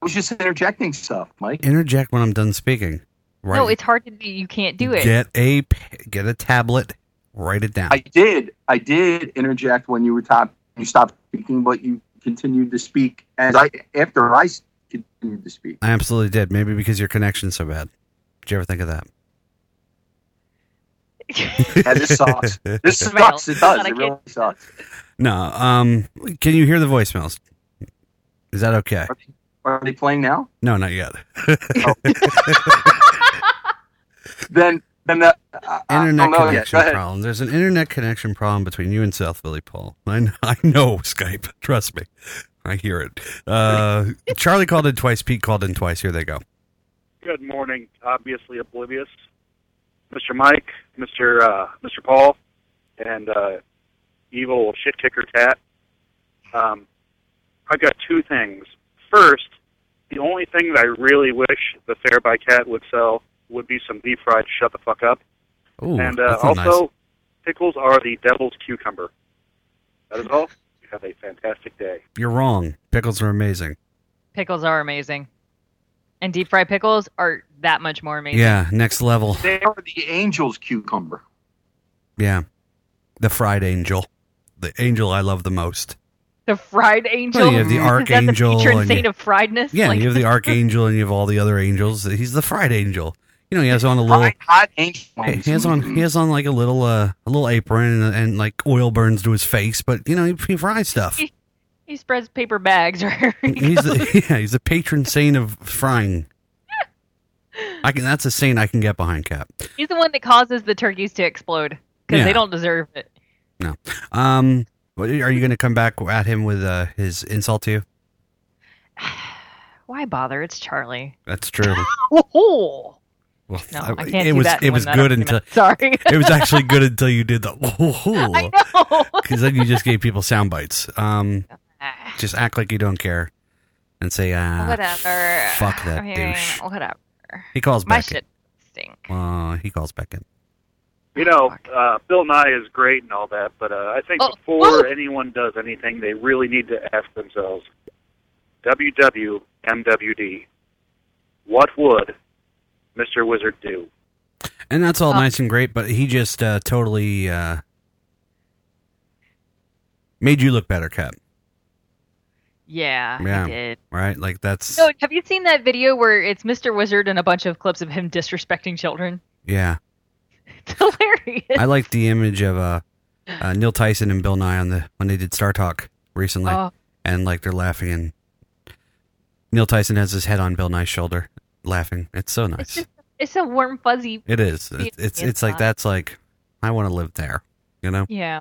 I was just interjecting stuff, Mike. interject when I'm done speaking. Right. No, it's hard to do. You can't do it. Get a get a tablet. Write it down. I did. I did interject when you were top. You stopped speaking, but you continued to speak as I after I continued to speak. I absolutely did. Maybe because your connection's so bad. Did you ever think of that? Yeah, this sucks. This Well, sucks. It does. It really sucks. No. Um. Can you hear the voicemails? Is that okay? Are they playing now? No, not yet. Then, then the I- I internet don't yet. connection Go problem. There's an internet connection problem between you and South Philly, Paul. I know, I know Skype. Trust me. I hear it. Uh, Charlie called in twice. Pete called in twice. Here they go. Good morning. Obviously oblivious, Mr. Mike, Mr. Uh, Mr. Paul, and uh, evil shit kicker cat. Um, I've got two things. First, the only thing that I really wish the Fair by Cat would sell would be some deep fried shut the fuck up. Ooh, and uh, also, nice. pickles are the devil's cucumber. That is all. You have a fantastic day. You're wrong. Pickles are amazing. Pickles are amazing, and deep fried pickles are that much more amazing. Yeah, next level. They are the angel's cucumber. Yeah, the fried angel, the angel I love the most. The fried angel. Well, you have the Is that archangel the patron and saint you- of friedness. Yeah, Like- you have the archangel and you have all the other angels. He's the fried angel. You know, he has on a little. Hot, hot angel. He has on he has on like a little uh a little apron and, and like oil burns to his face, but you know he, he fries stuff. he spreads paper bags. Or He's the, yeah he's the patron saint of frying. I can that's a saint I can get behind, Cap. he's the one that causes the turkeys to explode because Yeah. they don't deserve it. No, um, are you going to come back at him with uh, his insult to you? Why bother? It's Charlie. That's true. Oh, Well, No, I can't it do was that it was good argument. until Sorry. it was actually good until you did the I know. because then you just gave people sound bites. Um, just act like you don't care and say ah Whatever. Fuck that I mean, douche. Whatever. He calls My back. shit stink. in. Uh, he calls back in. You know, uh, Bill Nye is great and all that, but uh, I think Oh, before whoa. anyone does anything, they really need to ask themselves, WWMWD, what would Mr. Wizard do? And that's all Oh. nice and great, but he just uh, totally uh, made you look better, Cap. Yeah, Yeah. he did. Right? Like that's No, have you seen that video where it's Mr. Wizard and a bunch of clips of him disrespecting children? yeah. It's hilarious. I like the image of uh, uh, Neil Tyson and Bill Nye on the when they did Star Talk recently, Oh. and like they're laughing, and Neil Tyson has his head on Bill Nye's shoulder, laughing. It's so nice. It's just it's a warm fuzzy. It is. It's it's, it's like that's like I want to live there. You know, Yeah.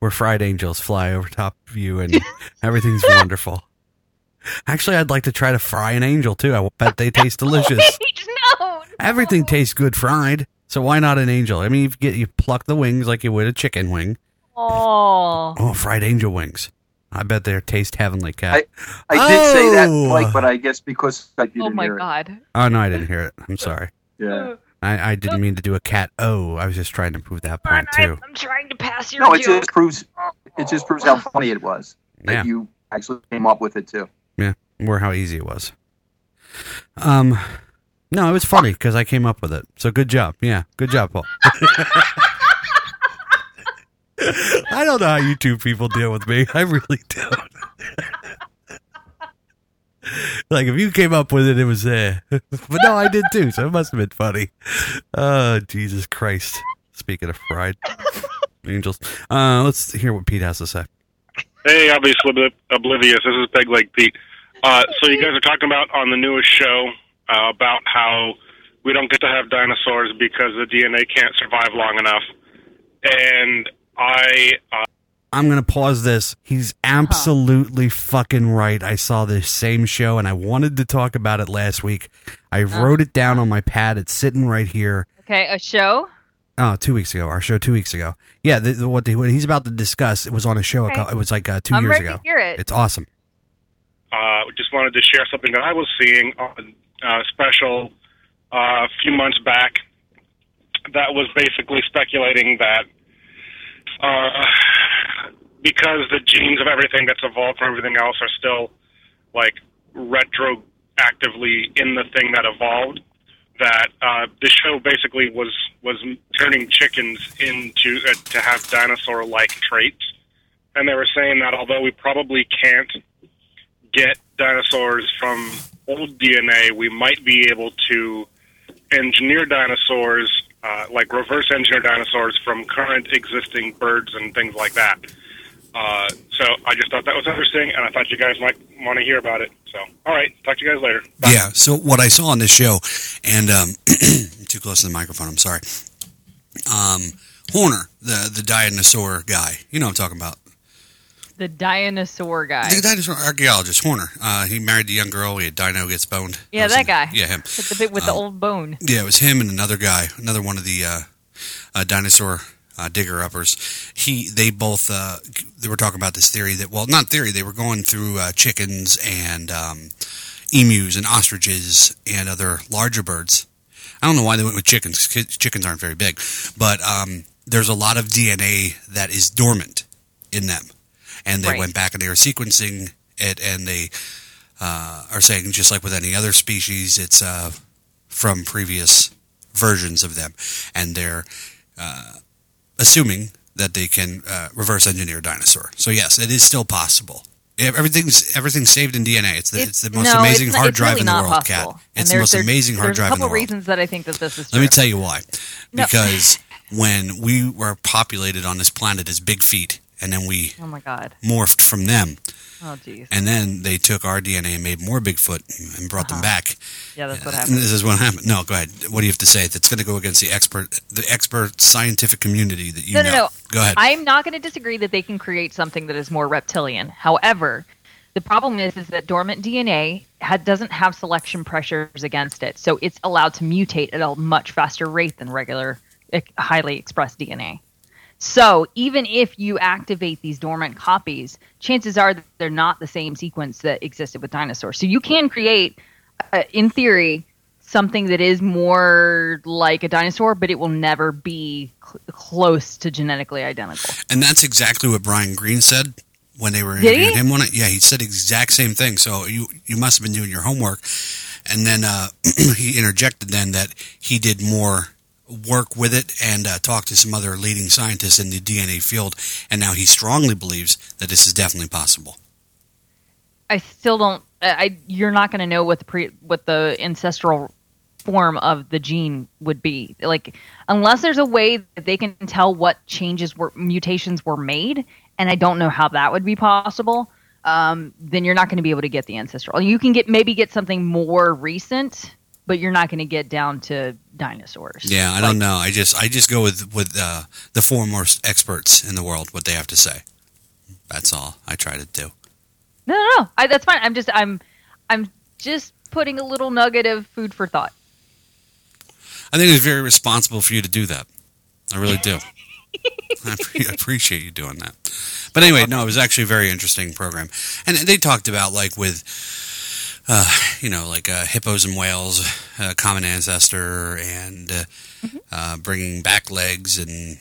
where fried angels fly over top of you and everything's wonderful. Actually, I'd like to try to fry an angel too. I bet they taste delicious. no. Everything tastes good fried, so why not an angel? I mean, you get you pluck the wings like you would a chicken wing. Oh. Oh, fried angel wings. I bet they taste heavenly, cat. I did say that, Oh! Mike, but I guess because I didn't Oh my hear it. god. Oh no, I didn't hear it. I'm sorry. Yeah. I, I didn't mean to do a cat. Oh, I was just trying to prove that point too. I'm trying to pass your No, it joke. just proves it just proves how funny it was that Yeah. you actually came up with it too. Yeah, or how easy it was. Um, no, it was funny because I came up with it. So good job. Yeah, good job, Paul. I don't know how you two people deal with me. I really don't. like if you came up with it, it was there. but no, I did too. So it must have been funny. Oh Jesus Christ! Speaking of fried angels, uh, let's hear what Pete has to say. Hey, obviously obli- oblivious. This is Peg Leg Pete. Uh, so you guys are talking about on the newest show uh, about how we don't get to have dinosaurs because the DNA can't survive long enough, and I uh, I'm gonna pause this. He's absolutely fucking right. I saw this same show and I wanted to talk about it last week. I wrote it down on my pad. It's sitting right here. Okay, a show? Oh, two weeks ago. Our show two weeks ago. Yeah, the, the- what, the, what he's about to discuss. It was on a show. Okay. It was like uh, 2 I'm years ago. to hear it. It's awesome. uh, just wanted to share something that I was seeing on uh, special uh, a few months back that was basically speculating that uh, because the genes of everything that's evolved from everything else are still like retroactively in the thing that evolved, that uh, this show basically was was turning chickens into uh, to have dinosaur-like traits, and they were saying that although we probably can't get dinosaurs from old DNA, we might be able to engineer dinosaurs, uh, like reverse engineer dinosaurs from current existing birds and things like that. Uh, so I just thought that was interesting, and I thought you guys might want to hear about it. So, all right, talk to you guys later. Yeah. So what I saw on this show, and um, too close to the microphone. I'm sorry. Um, Horner, the the dinosaur guy. You know I'm talking about. The dinosaur guy. The dinosaur archaeologist, Horner. Uh, he married the young girl. He had Dino gets boned. yeah, that guy. Yeah, him. With the bit with the Um, old bone. Yeah, it was him and another guy, another one of the uh, uh, dinosaur uh, digger uppers. He, they both, uh, they were talking about this theory that, well, not theory. They were going through uh, chickens and um, emus and ostriches and other larger birds. I don't know why they went with chickens. 'cause Chickens aren't very big, but um, there's a lot of DNA that is dormant in them, and they Right. went back and they were sequencing it, and they uh, are saying just like with any other species, it's uh, from previous versions of them, and they're uh, assuming that they can uh, reverse engineer dinosaur. So yes, it is still possible. Everything's everything's saved in DNA. It's the, it's, the most no, amazing hard drive really in the world, possible. Cat. It's the most amazing hard drive in the world. There's a couple reasons that I think that this is true. Let me tell you why. No. Because when we were populated on this planet as big feet, and then we Oh my god. morphed from them, Oh jeez. and then they took our DNA and made more Bigfoot and brought them uh-huh. back. Yeah, that's what And happened. this is what happened. No, go ahead. What do you have to say? That's going to go against the expert, the expert scientific community that you no, know. no, no. Go ahead. I'm not going to disagree that they can create something that is more reptilian. However, the problem is is that dormant DNA ha- doesn't have selection pressures against it, so it's allowed to mutate at a much faster rate than regular highly expressed DNA. So even if you activate these dormant copies, chances are that they're not the same sequence that existed with dinosaurs. So you can create, uh, in theory, something that is more like a dinosaur, but it will never be cl- close to genetically identical. And that's exactly what Brian Green said when they were interviewing him on it. Yeah, he said exact same thing. So you you must have been doing your homework. And then uh, he interjected then that he did more work with it and uh, talked to some other leading scientists in the DNA field, and now he strongly believes that this is definitely possible. I still don't. I- you're not going to know what the pre what the ancestral form of the gene would be like unless there's a way that they can tell what changes were mutations were made and i don't know how that would be possible um, then you're not going to be able to get the ancestral you can get maybe get something more recent but you're not going to get down to dinosaurs Yeah, I don't know. I just I just go with with uh, the foremost experts in the world what they have to say. That's all I try to do. no no no I, that's fine i'm just i'm i'm just putting a little nugget of food for thought I think it's very responsible for you to do that. I really do. I appreciate you doing that. But anyway, no, it was actually a very interesting program, and they talked about like with, uh, you know, like uh, hippos and whales, uh, common ancestor, and uh, uh, bringing back legs and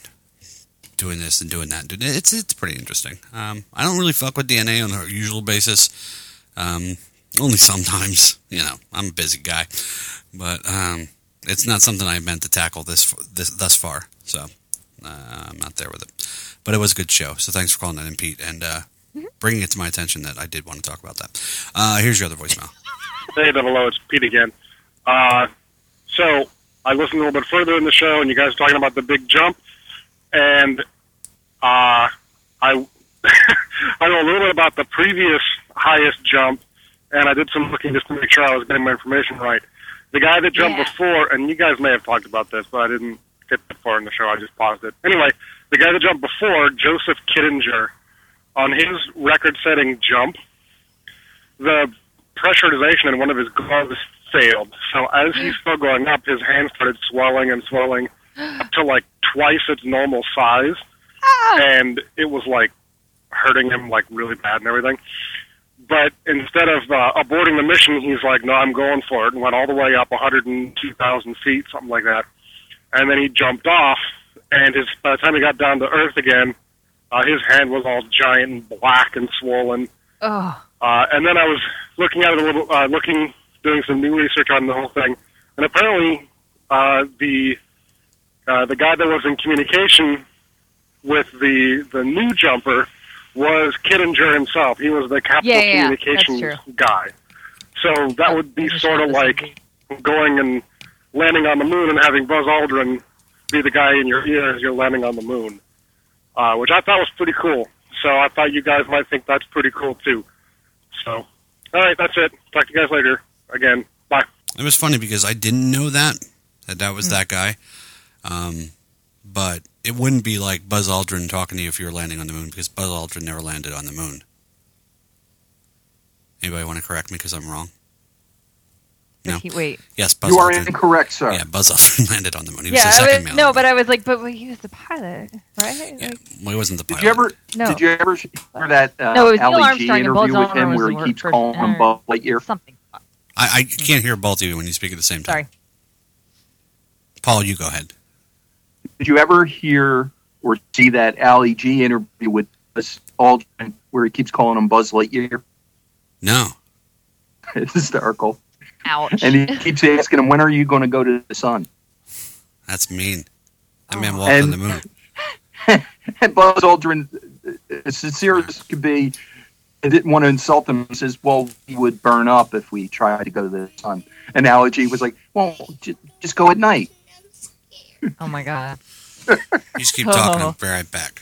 doing this and doing that. It's it's pretty interesting. Um, I don't really fuck with DNA on a usual basis. Um, only sometimes, you know. I'm a busy guy, but um, it's not something I meant to tackle this this thus far. So uh, I'm not there with it. But it was a good show. So thanks for calling that in, Pete, and uh, bringing it to my attention that I did want to talk about that. Uh, here's your other voicemail. Hey, Double O, it's Pete again. Uh, so I listened a little bit further in the show, and you guys were talking about the big jump, and uh, I I know a little bit about the previous highest jump, and I did some looking just to make sure I was getting my information right. The guy that jumped Yeah. before, and you guys may have talked about this, but I didn't get that far in the show. I just paused it. Anyway, the guy that jumped before, Joseph Kittinger, on his record-setting jump, the pressurization in one of his gloves failed. So as he's still going up, his hand started swelling and swelling up to like twice its normal size, and it was like hurting him like really bad and everything. But instead of uh, aborting the mission, he's like, "No, I'm going for it," and went all the way up 102,000 feet, something like that. And then he jumped off, and his by the time he got down to Earth again, uh, his hand was all giant and black and swollen. Oh Uh, and then I was looking at it a little, uh, looking, doing some new research on the whole thing, and apparently uh, the uh, the guy that was in communication with the the new jumper was Kittinger himself. He was the capital Yeah, yeah. Communications guy. So that would be sort of like going and landing on the moon and having Buzz Aldrin be the guy in your ear as you're landing on the moon, uh, which I thought was pretty cool. So I thought you guys might think that's pretty cool too. So, all right, that's it. Talk to you guys later. Again, bye. It was funny because I didn't know that that that was that guy. Um, but it wouldn't be like Buzz Aldrin talking to you if you were landing on the moon because Buzz Aldrin never landed on the moon. Anybody want to correct me because I'm wrong? No. He- wait Yes, Buzz You are Aldrin. incorrect, sir. Yeah, Buzz Aldrin landed on the moon. He was yeah the I second was- man. no but i was like but he was the pilot right Like- Well, he wasn't the pilot. Did pilot. you ever? No. Did you ever hear that uh, No, it was Neil G Armstrong Buzz interview with Aldrin him where he wor- keeps calling him Buzz Lightyear? something I, I can't hear both of you when you speak at the same time. sorry Paul, you go ahead. Did you ever hear or see that Ali G interview with Buzz Aldrin where he keeps calling him Buzz Lightyear? No. It's hysterical. Ouch. And he keeps asking him, "When are you going to go to the sun?" That's mean. That Oh. man walked And- on the moon. And Buzz Aldrin, uh, uh, as sincere as could be, I didn't want to insult him. He says, "Well, we would burn up if we tried to go to the sun." Ali G was like, "Well, j- just go at night." oh my god You just keep talking. I'll be right back.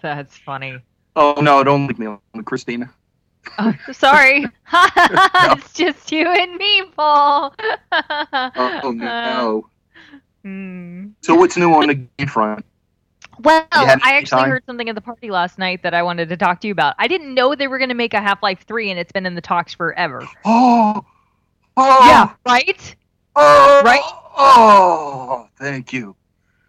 that's funny Oh no, don't leave me alone, Christina. Oh, sorry it's just you and me paul Oh no. Hmm. So what's new on the game front? Well, I actually time? heard something at the party last night that I wanted to talk to you about. I didn't know they were going to make a Half Life 3, and it's been in the talks forever. Oh, oh, Yeah, right? oh, Right? Oh, thank you.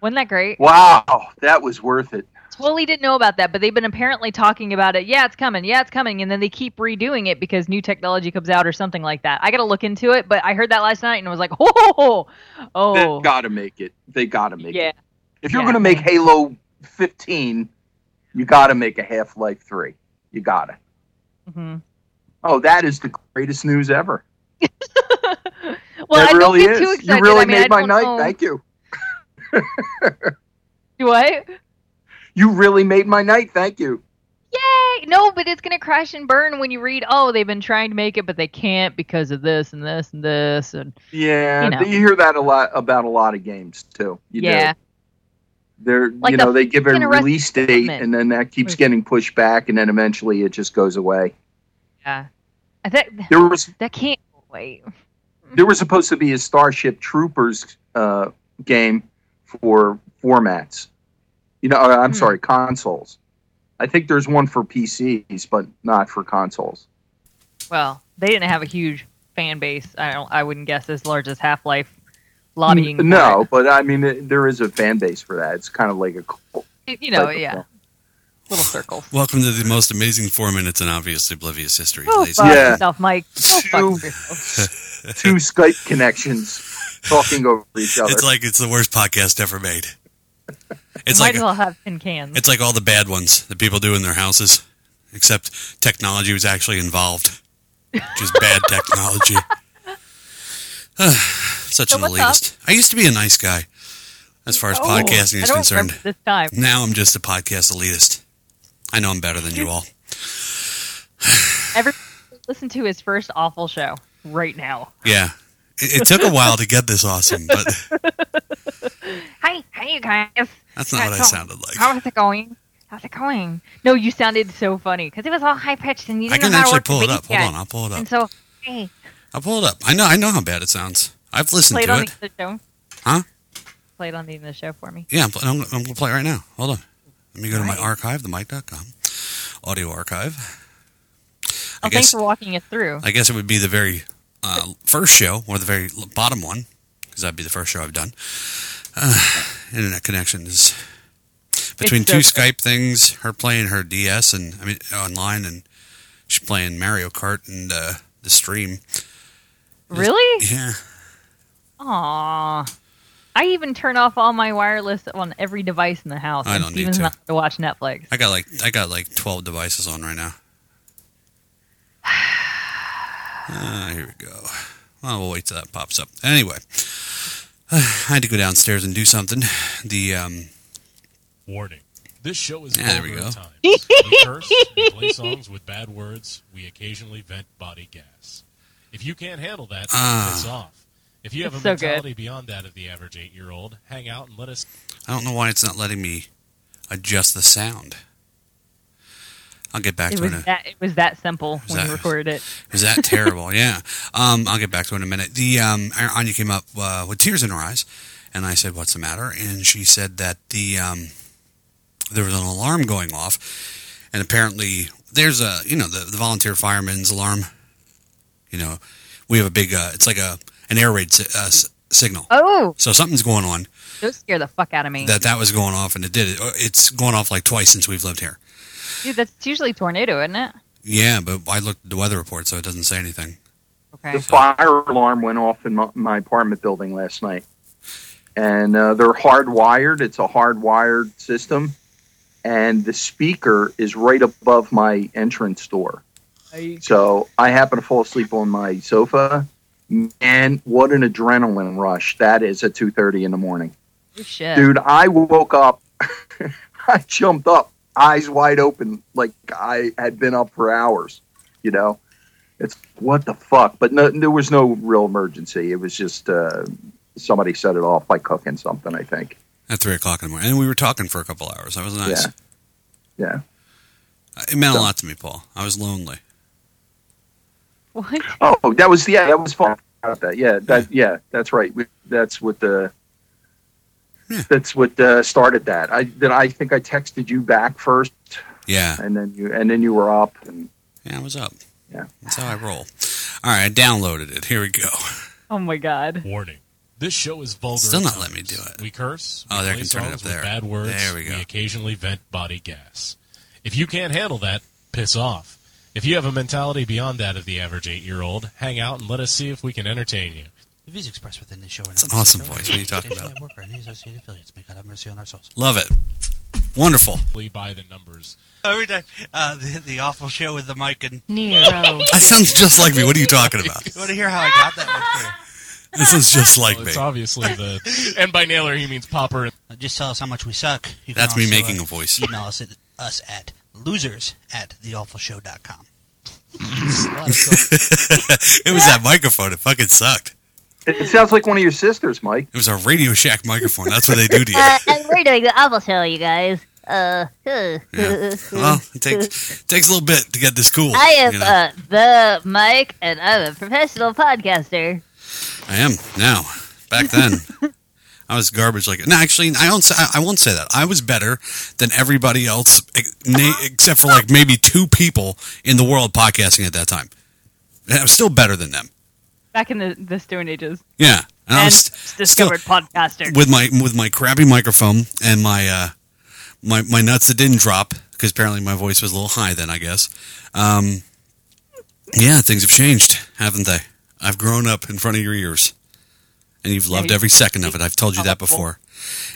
Wasn't that great? Wow, that was worth it. Totally didn't know about that, but they've been apparently talking about it. Yeah, it's coming. Yeah, it's coming, and then they keep redoing it because new technology comes out or something like that. I got to look into it, but I heard that last night and I was like, oh, oh, They gotta make it. They gotta make yeah. it. If you're Yeah. gonna make Halo 15, you gotta make a Half Life 3. You gotta. Mm-hmm. Oh, that is the greatest news ever. Well, it I don't really get is. too excited. You really I mean, I made my night. know- Thank you. What? You really made my night. Thank you. Yay! No, but it's gonna crash and burn when you read. Oh, they've been trying to make it, but they can't because of this and this and this and Yeah, You know. you hear that a lot about a lot of games too. You do. yeah. They're Like you the know they give a release date and then that keeps getting pushed back and then eventually it just goes away. Yeah. I think There was that can't wait. there was supposed to be a Starship Troopers uh, game for formats. You know, uh, I'm Hmm. sorry, consoles. I think there's one for PCs, but not for consoles. Well, they didn't have a huge fan base. I don't. I wouldn't guess as large as Half Life lobbying. for No, but I mean, it, there is a fan base for that. It's kind of like a cult. You know, yeah. thing. Little circle. Welcome to the most amazing four minutes in obviously oblivious history, Go ladies. fuck Yeah. yourself, Mike. Go fuck Two- Two Skype connections talking over each other. It's like it's the worst podcast ever made. It's Might like as well have tin cans. it's like all the bad ones that people do in their houses, except technology was actually involved. Just bad technology. Such So an what's up? elitist. I used to be a nice guy, as far as Oh, podcasting is concerned. This time. Now I'm just a podcast elitist. I know I'm better than you all. Every listen to his first awful show right now. Yeah. It, it took a while to get this awesome, but Hi, hi, you guys. that's not what I sounded like. How's it going? How's it going? No, you sounded so funny because it was all high pitched and you I didn't can know how to actually work pull it up. Hold yet. on, I'll pull it up. And so, hey, I'll pull it up. I know I know how bad it sounds. I've listened play it to on it. the show. Huh? Played on the end of the show for me. Yeah, I'm, pl- I'm, I'm going to play it right now. Hold on. Let me go to my archive, themic.com. Audio archive. Oh, I thanks guess for walking us through. I guess it would be the very uh, first show or the very l- bottom one because that'd be the first show I've done. Uh, internet connection is between It's two Skype things. Her playing her DS and I mean online, and she's playing Mario Kart and uh, the stream. Really? Yeah, Aw. I even turn off all my wireless on every device in the house. I don't need to. not to watch Netflix. I got like I got like twelve devices on right now. Ah, here we go. Well, we'll wait till that pops up. Anyway, I had to go downstairs and do something. The um, Warning. This show is Yeah, there we vulgar go. at times. We curse, we play songs with bad words, we occasionally vent body gas. If you can't handle that, Ah. piss off. If you have a so good. mentality beyond that of the average eight-year-old, hang out and let us. I don't know why it's not letting me adjust the sound. I'll get back It to it. in a- that it was that simple when that- you recorded it. Was that terrible? yeah. Um, I'll get back to it in a minute. The um, Anya came up uh, with tears in her eyes, and I said, "What's the matter?" And she said that the um, there was an alarm going off, and apparently there's a you know the, the volunteer fireman's alarm. You know, we have a big. Uh, it's like a an air raid si- uh, s- signal. Oh, So something's going on. those scare the fuck out of me. That that was going off, and it did. It, it's going off like twice since we've lived here. Dude, that's usually tornado, isn't it? Yeah, but I looked at the weather report, so it doesn't say anything. Okay. The fire alarm went off in my, my apartment building last night, and uh, they're hardwired. It's a hardwired system, and the speaker is right above my entrance door. So I happen to fall asleep on my sofa, and what an adrenaline rush that is at two thirty in the morning, Oh, shit. dude! I woke up, I jumped up, eyes wide open, like I had been up for hours. You know, it's what the fuck. But no, there was no real emergency. It was just uh, somebody set it off by cooking something. I think. At three o'clock in the morning, and we were talking for a couple hours. That was nice. Yeah. It meant So- a lot to me, Paul. I was lonely. What? Oh, that was yeah, that was fun. About that, yeah, that yeah, that's right. We, that's what the. That's what uh, started that. I then I think I texted you back first, Yeah, and then you and then you were up, and yeah, I was up. Yeah, that's how I roll. All right, I downloaded it. Here we go. Oh my god. Warning. This show is vulgar. Still at not let me do it. We curse. Oh, we there, I play can turn it songs up there. With bad words. There we go. We occasionally vent body gas. If you can't handle that, piss off. If you have a mentality beyond that of the average eight-year-old, hang out and let us see if we can entertain you. The views expressed within this show are It's an awesome voice. What are you talking about? Network or any associated affiliates may God have mercy on our souls. Love it. Wonderful. By the numbers. Every time, uh, the, the awful show with the mic and Nero. That sounds just like me. What are you talking about? You want to hear how I got that one? for? This is just like Well, me. It's obviously the. And by nailer, he means popper. Uh, Just tell us how much we suck. You can That's me also, making uh, a voice. Email us at, us at losers at theawfulshow.com. it was that microphone. It fucking sucked. It, it sounds like one of your sisters, Mike. It was a Radio Shack microphone. That's what they do to you. Uh, and we're doing the awful show, you guys. Uh, uh, Well, it takes takes a little bit to get this cool. I am you know. uh, the Mike, and I'm a professional podcaster. I am now. Back then, I was garbage. Like no, actually, I won't. Say, I won't say that. I was better than everybody else, except for like maybe two people in the world podcasting at that time. And I was still better than them. Back in the, the Stone Ages. Yeah, and, I was discovered podcaster. with my with my crappy microphone and my uh, my my nuts that didn't drop because apparently my voice was a little high then. I guess. Um, yeah, things have changed, haven't they? I've grown up in front of your ears, and you've loved every second of it. I've told you that before,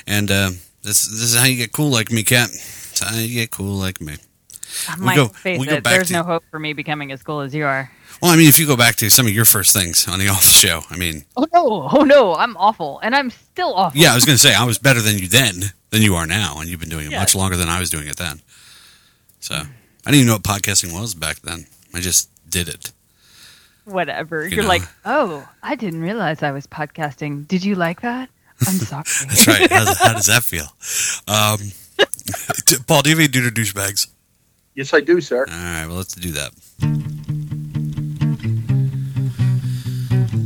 and uh, this this is how you get cool like me, Cat. It's how you get cool like me. We Mike, go- face we go it, there's to- no hope for me becoming as cool as you are. Well, I mean, if you go back to some of your first things on the Awful Show, I mean, Oh no, oh no, I'm awful, and I'm still awful. yeah, I was going to say I was better than you then than you are now, and you've been doing it Yeah. much longer than I was doing it then. So I didn't even know what podcasting was back then. I just did it. Whatever. You You're know. like, oh, I didn't realize I was podcasting. Did you like that? I'm sorry. That's right. How, how does that feel? Um, t- Paul, do you have any dude or douchebags? Yes, I do, sir. All right, well, let's do that.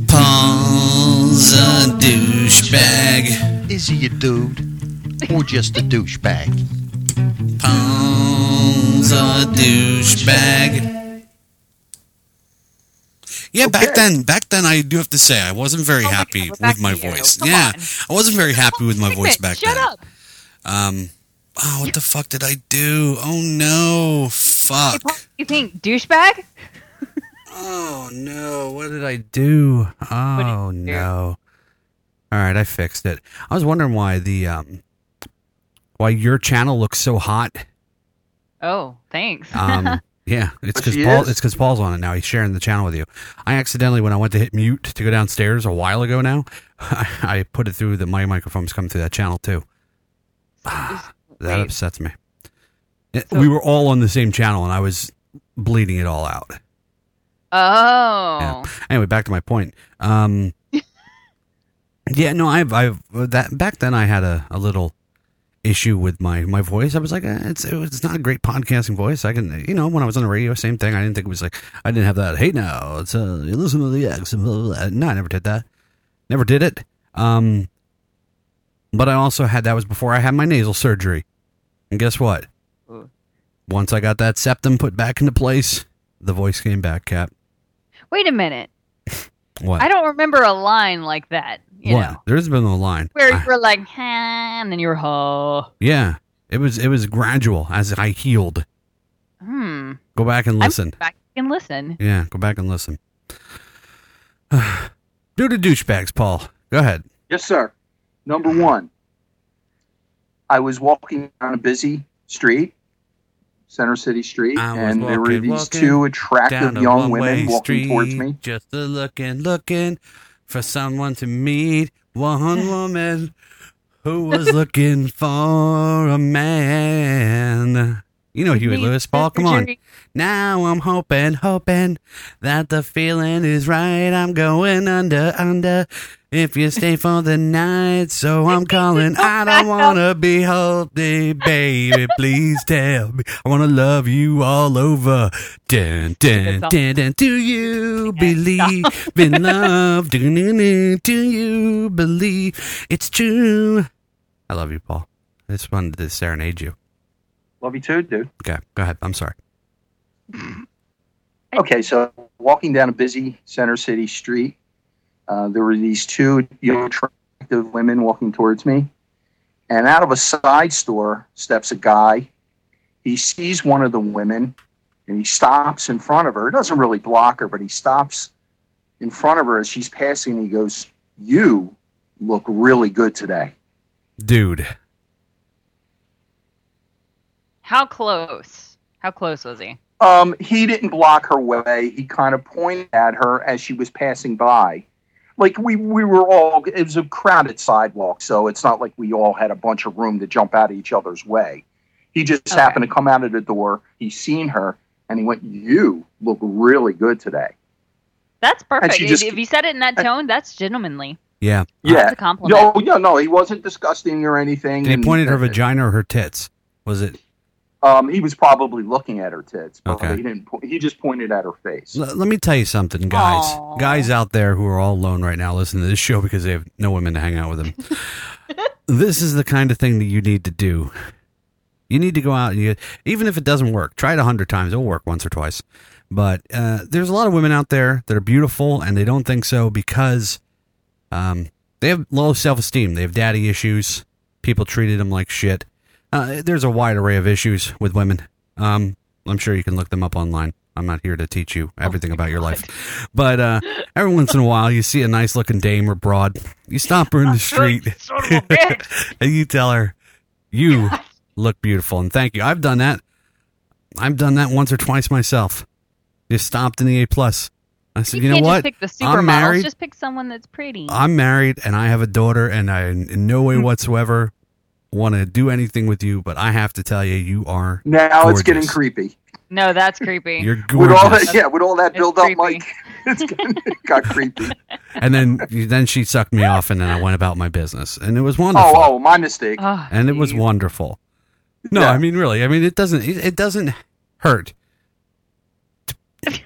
Paul's a douchebag. Is he a dude or just a douchebag? Paul's a douchebag. Yeah, back then, back then, I do have to say I wasn't very happy we're with my voice. Yeah, on. I wasn't very happy with my voice back Shut then. up. Um, oh, what the fuck did I do? Oh no, fuck. You think douchebag? Oh no, what did I do? Oh no. All right, I fixed it. I was wondering why the um why your channel looks so hot. Oh, thanks. Um yeah, it's cuz Paul is. it's cuz Paul's on it now. He's sharing the channel with you. I accidentally when I went to hit mute to go downstairs a while ago now, I, I put it through that my microphone's coming through that channel too. That wait. upsets me. It- we were all on the same channel and I was bleeding it all out. oh. Yeah. Anyway, back to my point. Um, yeah, no, I've, I've that back then I had a, a little issue with my, my voice. I was like, eh, it's it's not a great podcasting voice. I can, you know, when I was on the radio, same thing. I didn't think it was like I didn't have that. Hey, now it's uh, you listen to the X. and blah, blah, blah." No, I never did that. Never did it. Um, but I also had that was before I had my nasal surgery, and guess what? Once I got that septum put back into place, the voice came back. Cap. Wait a minute. What? I don't remember a line like that. You what? know, There's been a line. where I- you were like, "Huh," and then you were, huh. yeah, it was it was gradual as I healed. Hmm. Go back and I'm listen. back and listen. Yeah, go back and listen. Do the douchebags, Paul. Go ahead. Yes, sir. Number one, I was walking down a busy street, Center City Street, I was and there were these two attractive down a young one-way women walking towards street, me. Just a looking, looking for someone to meet. One woman who was looking for a man. You know Huey Lewis, Paul. Come on. Now I'm hoping, hoping that the feeling is right. I'm going under, under. If you stay for the night, so I'm calling. I don't wanna be healthy, baby. Please tell me. I wanna love you all over. Dun, dun, dun, dun. Do you believe in love? Do, do, do, do you believe it's true? I love you, Paul. I just wanted to serenade you. Love you too, dude. Okay, go ahead. I'm sorry. Okay, so walking down a busy Center City street, uh, there were these two young, attractive women walking towards me, and out of a side store steps a guy. He sees one of the women, and he stops in front of her. He doesn't really block her, but he stops in front of her as she's passing. He goes, "You look really good today." Dude. How close? How close was he? Um, he didn't block her way. He kind of pointed at her as she was passing by. Like we, we were all, it was a crowded sidewalk, so it's not like we all had a bunch of room to jump out of each other's way. He just Okay. happened to come out of the door. He seen her, and he went, "You look really good today." That's perfect. she If, just- if you said it in that tone, that's gentlemanly. Yeah. Yeah, That's a compliment. No, yeah, no, he wasn't disgusting or anything. Did he and- point at her vagina or her tits? Was it? Um, he was probably looking at her tits, but Okay. he didn't. po- He just pointed at her face. L- let me tell you something, guys. Guys out there who are all alone right now listening to this show because they have no women to hang out with them. this is the kind of thing that you need to do. You need to go out and you, even if it doesn't work, try it a hundred times. It'll work once or twice. But uh, there's a lot of women out there that are beautiful and they don't think so because um, they have low self esteem. They have daddy issues. People treated them like shit. Uh, there's a wide array of issues with women. Um, I'm sure you can look them up online. I'm not here to teach you everything about your life. But uh, every once in a while, you see a nice looking dame or broad. You stop her in the street and you tell her, You look beautiful. And thank you. I've done that. I've done that once or twice myself. Just stopped in the A. plus. I said, You, You, know what? just pick the I'm married. Just pick someone that's pretty. I'm married and I have a daughter, and I in no Hmm. way whatsoever want to do anything with you. But I have to tell you, you are Now it's getting creepy. no, that's creepy. You're With all that, yeah, with all that It's build up, creepy. Mike, it's getting, it got creepy. and then then she sucked me off, and then I went about my business, and it was oh, wonderful. Oh, oh, my mistake. Oh, and it was wonderful. No, I mean really. I mean it doesn't it, it doesn't hurt to,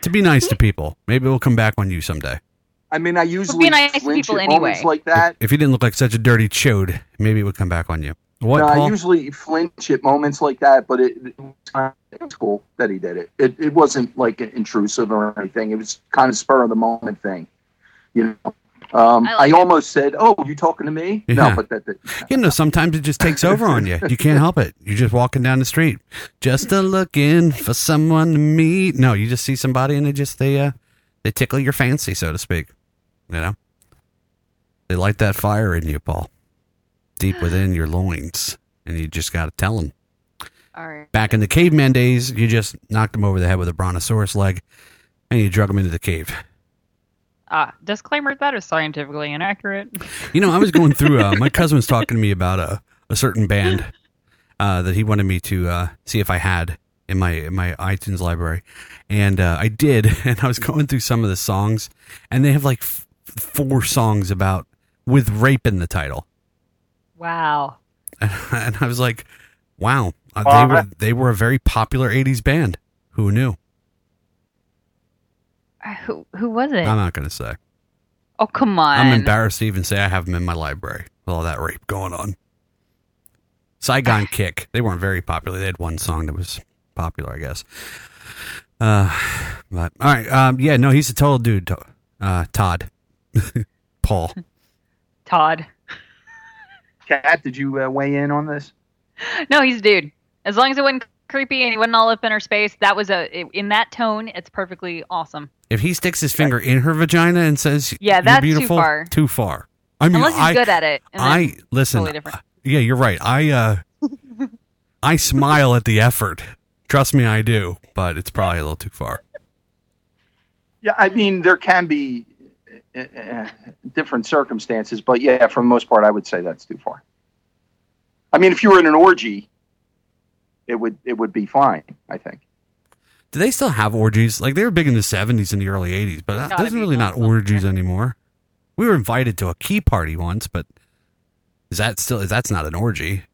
to be nice to people. Maybe we'll come back on you someday. I mean, I usually be nice to people anyway. like that. If you didn't look like such a dirty chode, maybe it would come back on you. What? no, I usually flinch at moments like that, but it, it was kind of- it was cool that he did it. It it wasn't like intrusive or anything. It was kind of spur of the moment thing. You know, um, I, almost said, "Oh, you talking to me?" Yeah. No, but that, that You know, sometimes it just takes over on you. You can't help it. You're just walking down the street, just a looking for someone to meet. No, you just see somebody and they just they uh they tickle your fancy, so to speak. You know, they light that fire in you, Paul, deep within your loins, and you just got to tell them. All right. Back in the caveman days, you just knocked them over the head with a brontosaurus leg, and you drug them into the cave. Ah, disclaimer that is scientifically inaccurate. You know, I was going through. Uh, my cousin was talking to me about a, a certain band uh, that he wanted me to uh, see if I had in my in my iTunes library, and uh, I did. And I was going through some of the songs, and they have like f- four songs about with rape in the title, Wow. and I was like, "Wow, uh, they were they were a very popular '80s band. Who knew?" Uh, Who who was it? I'm not going to say. oh come on. I'm embarrassed to even say I have them in my library with all that rape going on. Saigon Kick. They weren't very popular. They had one song that was popular, I guess. Uh, but all right. Um, yeah, no, he's a total dude. To- Uh, Todd, Paul. Todd. Kat, did you uh, weigh in on this? No, he's a dude. As long as it wasn't creepy and he wasn't all up in her space, that was a in that tone. It's perfectly awesome. If he sticks his finger in her vagina and says, Yeah, "You're that's too beautiful," far. Too far. I mean, Unless he's I, good at it. I listen. Totally different. Yeah, you're right. I uh, I smile at the effort. Trust me, I do. But it's probably a little too far. Yeah, I mean, there can be uh, uh, different circumstances, but yeah, for the most part, I would say that's too far. I mean, if you were in an orgy, it would it would be fine. I think. Do they still have orgies? Like they were big in the seventies and the early eighties, but that, Gotta there's really not orgies anymore. We were invited to a key party once, but is that still? Is that's not an orgy?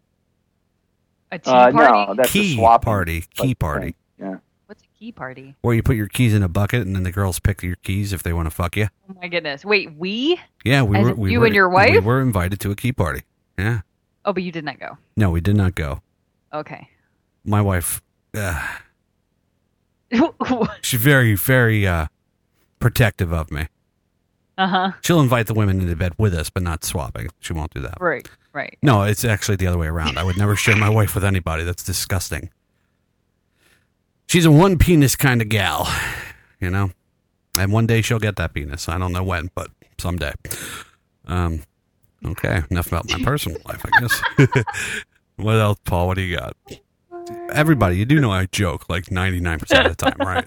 A tea Uh, party. no, that's key a swap party. Key party. Yeah. Key party? Where you put your keys in a bucket and then the girls pick your keys if they want to fuck you. Oh my goodness. Wait, we? Yeah, we As were. We you were, and your We wife? were invited to a key party. Yeah. Oh, but you did not go. No, we did not go. Okay. My wife. Uh, she's very, very uh, protective of me. Uh huh. She'll invite the women into bed with us, but not swapping. She won't do that. Right. Right. No, it's actually the other way around. I would never share my wife with anybody. That's disgusting. She's a one penis kind of gal, you know? And one day she'll get that penis. I don't know when, but someday. Um, okay, enough about my personal life, I guess. what else, Paul? What do you got? Everybody, you do know I joke like 99% of the time, right?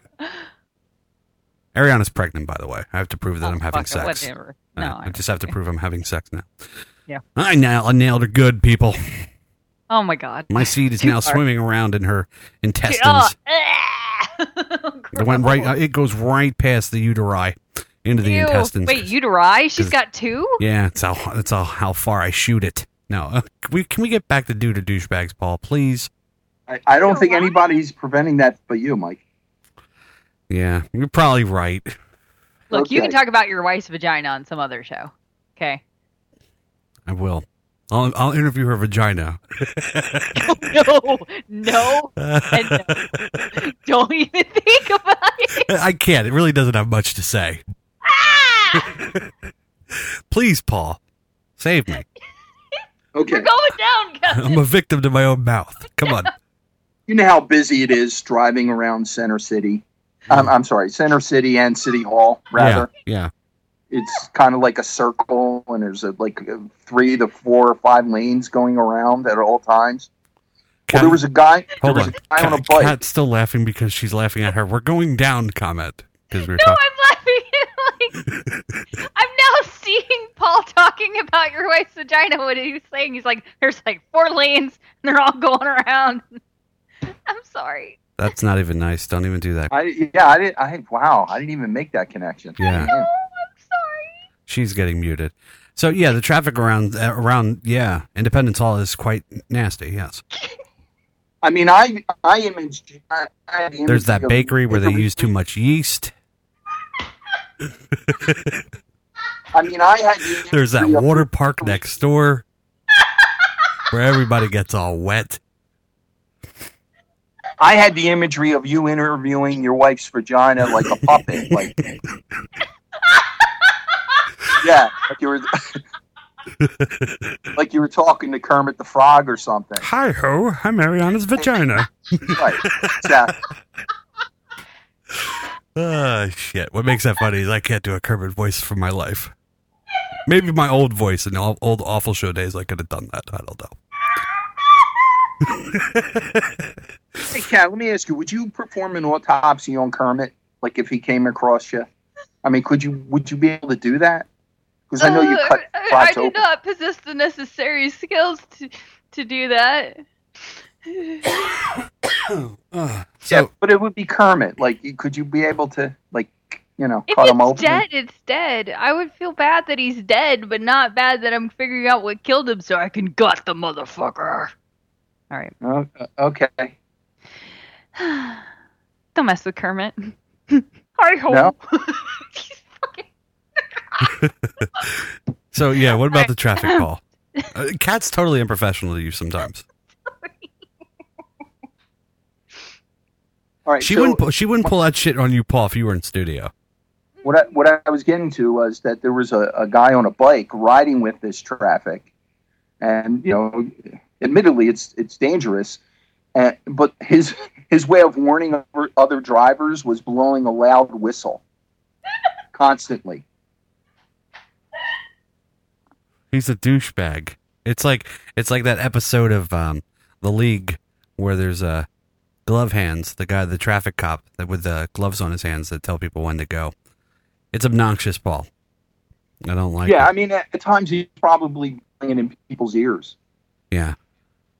Ariana's pregnant, by the way. I have to prove that I'm having Oh, fuck it, sex. whatever. Uh, No, I just have to prove I'm having sex now. Yeah. I, nail, I nailed her good, people. Oh my god. My seed is Too now far. swimming around in her intestines. Oh, It went right. uh, It goes right past the uteri into the Ew. intestines. Wait, uteri? She's 'Cause- got two? Yeah, it's how that's how, how far I shoot it. No, uh, can we can we get back to do to douchebags, Paul, please? I, I don't think anybody's preventing that but you, Mike. Yeah, you're probably right. Look, you can talk about your wife's vagina on some other show. Okay. I will. I'll I'll interview her vagina. no, no, and no. Don't even think about it. I can't. It really doesn't have much to say. Ah! Please, Paul, save me. Okay. You're going down, guys. I'm a victim to my own mouth. Come on. You know how busy it is driving around Center City. Um, I'm sorry, Center City and City Hall, rather. Yeah. Yeah, It's kind of like a circle, and there's a, like uh, three to four or five lanes going around at all times. Well, there was a guy. There Hold was on. a guy on a bike. Kat's still laughing because she's laughing at her. We're going down comment because we're No, talking. I'm laughing. like, I'm now seeing Paul talking about your wife's vagina. What he was saying, he's like, "There's like four lanes, and they're all going around." I'm sorry. That's not even nice. Don't even do that. I yeah, I didn't. I wow, I didn't even make that connection. Yeah. She's getting muted. So yeah, the traffic around uh, around yeah Independence Hall is quite nasty. Yes, I mean, I I imaged. I, I there's that image bakery where they use too much yeast. I mean, I had. The There's that water park next door where everybody gets all wet. I had the imagery of you interviewing your wife's vagina like a puppet, like yeah, like you were like you were talking to Kermit the Frog or something. Hi ho, I'm Ariana's vagina. Right, exactly. Ah, shit. What makes that funny is I can't do a Kermit voice for my life. Maybe my old voice in the old awful show days I could have done that. I don't know. Hey, Kat, let me ask you: Would you perform an autopsy on Kermit, like if he came across you? I mean, could you? Would you be able to do that? Because I know you Uh, cut I, I do open. not possess the necessary skills to to do that. yeah, but it would be Kermit. Like, could you be able to, like, you know, If cut him it's open? dead, it's dead. I would feel bad that he's dead, but not bad that I'm figuring out what killed him so I can gut the motherfucker. All right. Oh, okay. Don't mess with Kermit. Hi ho. No? So yeah, what about the traffic call? Uh, Kat's totally unprofessional to you sometimes. All right. She so wouldn't. pu- She wouldn't pull that shit on you, Paul, if you were in studio. what I, what I was getting to was that there was a, a guy on a bike riding with this traffic, and you know, admittedly, it's it's dangerous, and, but his his way of warning other- other drivers was blowing a loud whistle constantly. He's a douchebag. It's like it's like that episode of um, the League where there's a uh, glove hands, the guy, the traffic cop that with the gloves on his hands that tell people when to go. It's obnoxious, Paul. I don't like. yeah, it. I mean, at, at times he's probably playing in people's ears, yeah.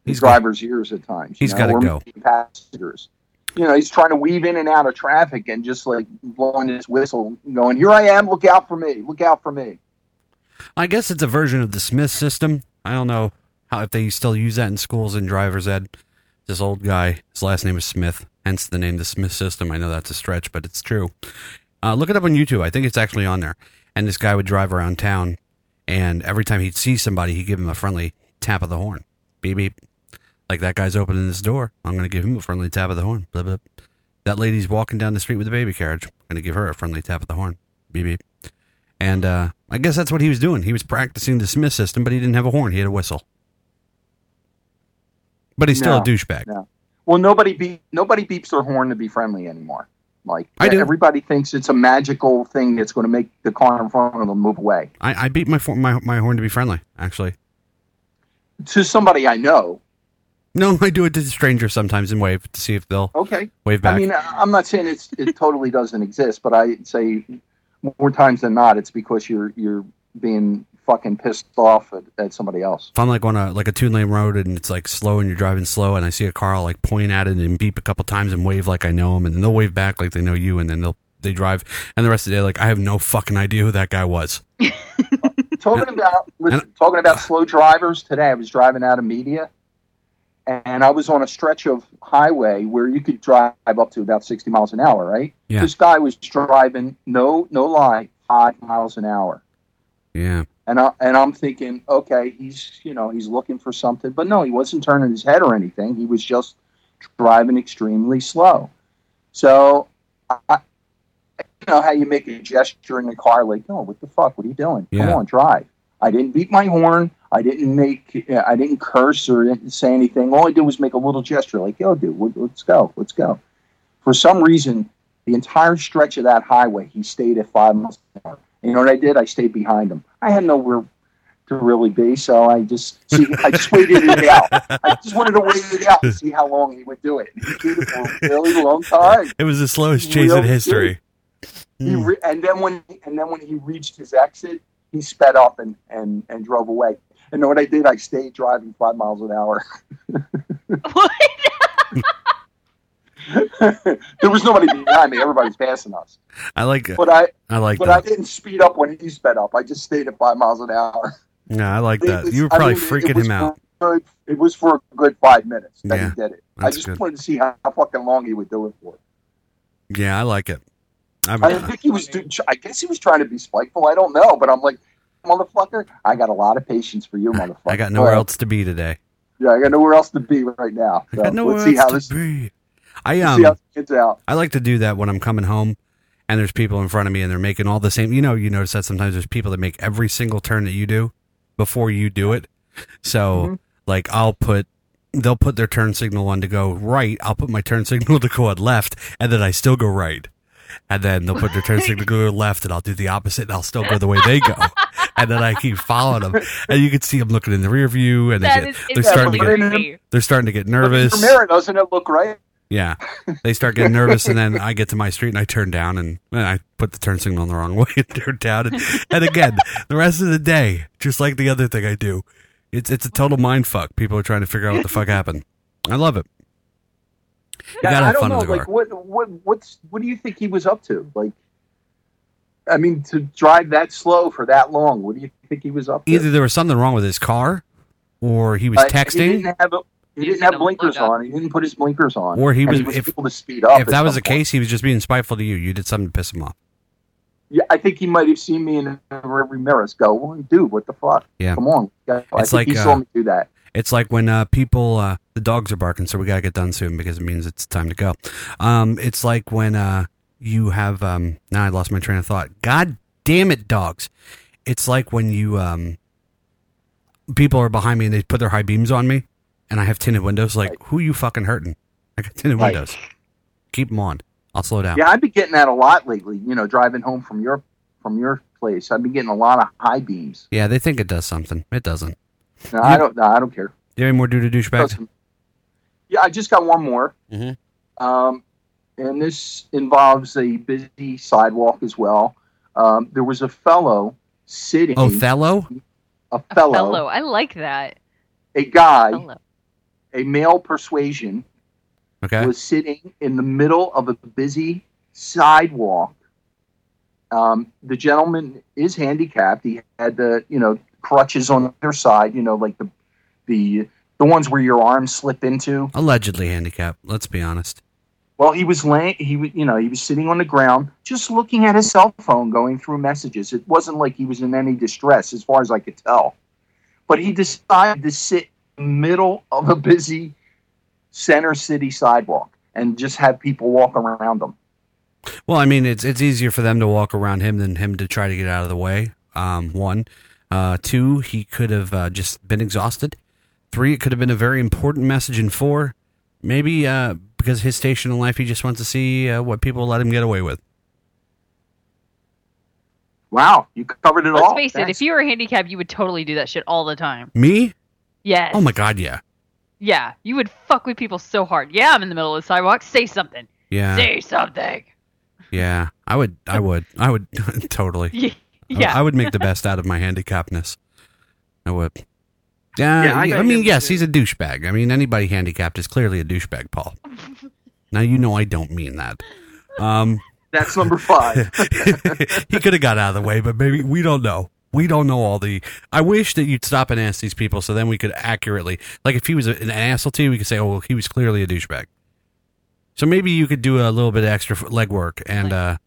his drivers' ears at times. He's know, gotta go. Passengers. You know, he's trying to weave in and out of traffic and just like blowing his whistle, going, "Here I am! Look out for me! Look out for me!" I guess it's a version of the Smith system. I don't know how if they still use that in schools in driver's ed. This old guy, his last name is Smith, hence the name the Smith system. I know that's a stretch, but it's true. Uh, look it up on YouTube. I think it's actually on there. And this guy would drive around town, and every time he'd see somebody, he'd give him a friendly tap of the horn. Beep beep. Like that guy's opening his door. I'm going to give him a friendly tap of the horn. Blah, blah. That lady's walking down the street with a baby carriage. I'm going to give her a friendly tap of the horn. Beep beep. And uh, I guess that's what he was doing. He was practicing the Smith system, but he didn't have a horn. He had a whistle. But he's still a douchebag. No. Well, nobody beep nobody beeps their horn to be friendly anymore. Like I do. everybody thinks it's a magical thing that's going to make the car in front of them move away. I, I beat my, my my horn to be friendly. Actually, To somebody I know, no, I do it to strangers sometimes and wave to see if they'll okay. wave back. I mean, I'm not saying it's it totally doesn't exist, but I say more times than not, it's because you're you're being fucking pissed off at, at somebody else. if I'm like on a like a two lane road and it's like slow and you're driving slow and I see a car, I'll like point at it and beep a couple times and wave like I know them and then they'll wave back like they know you and then they'll they drive and the rest of the day like I have no fucking idea who that guy was. talking about listen, talking about slow drivers today. I was driving out of Media, and I was on a stretch of highway where you could drive up to about sixty miles an hour. Right? Yeah. This guy was driving no no lie five miles an hour, Yeah. and I and I'm thinking, okay, he's you know he's looking for something, but no, he wasn't turning his head or anything. He was just driving extremely slow. So. I, you know how you make a gesture in the car, like, "No, what the fuck? What are you doing? Come on, drive." I didn't beat my horn. I didn't make. I didn't curse or didn't say anything. All I did was make a little gesture, like, "Yo, dude, let- let's go, let's go." For some reason, the entire stretch of that highway, he stayed at five miles an hour. You know what I did? I stayed behind him. I had nowhere to really be, so I just see. I just waited it out. I just wanted to wait it out to see how long he would do it. He did it for a really long time. It was the slowest chase in history. He re- and then when and then when he reached his exit, he sped up and, and, and drove away. And know what I did? I stayed driving five miles an hour. there was nobody behind me. Everybody's passing us. I like it. But I I like but I didn't speed up when he sped up. I just stayed at five miles an hour. Yeah, I like that. was- You were I probably mean, it- it freaking him out. for- It was for a good five minutes that Yeah, he did it. I just good. wanted to see how, how fucking long he would do it for. Yeah, I like it. I, I think he was. do- I guess he was trying to be spiteful. I don't know, but I'm like, motherfucker, I got a lot of patience for you, motherfucker. I got nowhere else to be today. Yeah, I got nowhere else to be right now. I So got nowhere let's see else how to this. be. I um see how this out. I like to do that when I'm coming home and there's people in front of me and they're making all the same you know, you notice that sometimes there's people that make every single turn that you do before you do it. So Mm-hmm. like I'll put they'll put their turn signal on to go right, I'll put my turn signal to go on left, and then I still go right. And then they'll put their turn signal to go left and I'll do the opposite and I'll still go the way they go. And then I keep following them. And you can see them looking in the rear view and they That get, is they're starting to insanely get they're starting to get nervous. From there, doesn't it look right? Yeah. They start getting nervous, and then I get to my street and I turn down and, and I put the turn signal in the wrong way and turn down. And, and again, the rest of the day, just like the other thing I do, it's it's a total mind fuck. People are trying to figure out what the fuck happened. I love it. You Yeah, gotta I don't fun know. with the Like, car. what, what, what's, what do you think he was up to? Like, I mean, to drive that slow for that long, what do you think he was up to? Either there was something wrong with his car, or he was Uh, He texting, didn't have, a, he didn't have blinkers on. He didn't put his blinkers on. or he And was, if, able to speed up. if that was the point. case, he was just being spiteful to you. You did something to piss him off. Yeah, I think he might have seen me in every mirror. Go, well, dude, what the fuck? Yeah. Come on. I It's think like, he saw uh, me do that. It's like when uh, people, uh, the dogs are barking, so we gotta get done soon because it means it's time to go. Um, it's like when uh, you have. Um, now I lost my train of thought. God damn it, dogs! It's like when you um, people are behind me and they put their high beams on me, and I have tinted windows. Like, who you fucking hurting? I got tinted Right. windows. Keep them on. I'll slow down. Yeah, I've been getting that a lot lately. You know, driving home from your from your place, I've been getting a lot of high beams. Yeah, they think it does something. It doesn't. No, I don't. No, I don't care. Do you have any more doo doo douchebags? Yeah, I just got one more. Mm-hmm. Um, and this involves a busy sidewalk as well. Um, there was a fellow sitting. Othello. A fellow. Fellow, I like that. A guy. Fellow. A male persuasion. Okay. Was sitting in the middle of a busy sidewalk. Um, the gentleman is handicapped. He had the you know crutches on either side. You know, like the the the ones where your arms slip into. Allegedly handicapped. Let's be honest. Well, he was laying. He was, you know, he was sitting on the ground, just looking at his cell phone, going through messages. It wasn't like he was in any distress, as far as I could tell. But he decided to sit in the middle of a busy center city sidewalk and just have people walk around him. Well, I mean, it's it's easier for them to walk around him than him to try to get out of the way. Um, one, uh, two, he could have uh, just been exhausted. Three, it could have been a very important message. And four, maybe uh, because his station in life, he just wants to see uh, what people let him get away with. Wow, you covered it Let's all. face it, if you were handicapped, you would totally do that shit all the time. Me? Yes. Oh my God, yeah, Yeah, you would fuck with people so hard. Yeah, I'm in the middle of the sidewalk. Say something. yeah, Say something. yeah. I would, I would, I would totally. Yeah. I- I would make the best out of my handicapness. I would. Yeah, Yeah, I I, mean, yes, he's a douchebag. I mean, anybody handicapped is clearly a douchebag, Paul. now you know I don't mean that. Um, That's number five. he could have got out of the way, but maybe we don't know. We don't know all the. I wish that you'd stop and ask these people, so then we could accurately, like, if he was an asshole to you, we could say, "Oh, well, he was clearly a douchebag." So maybe you could do a little bit of extra legwork, and uh,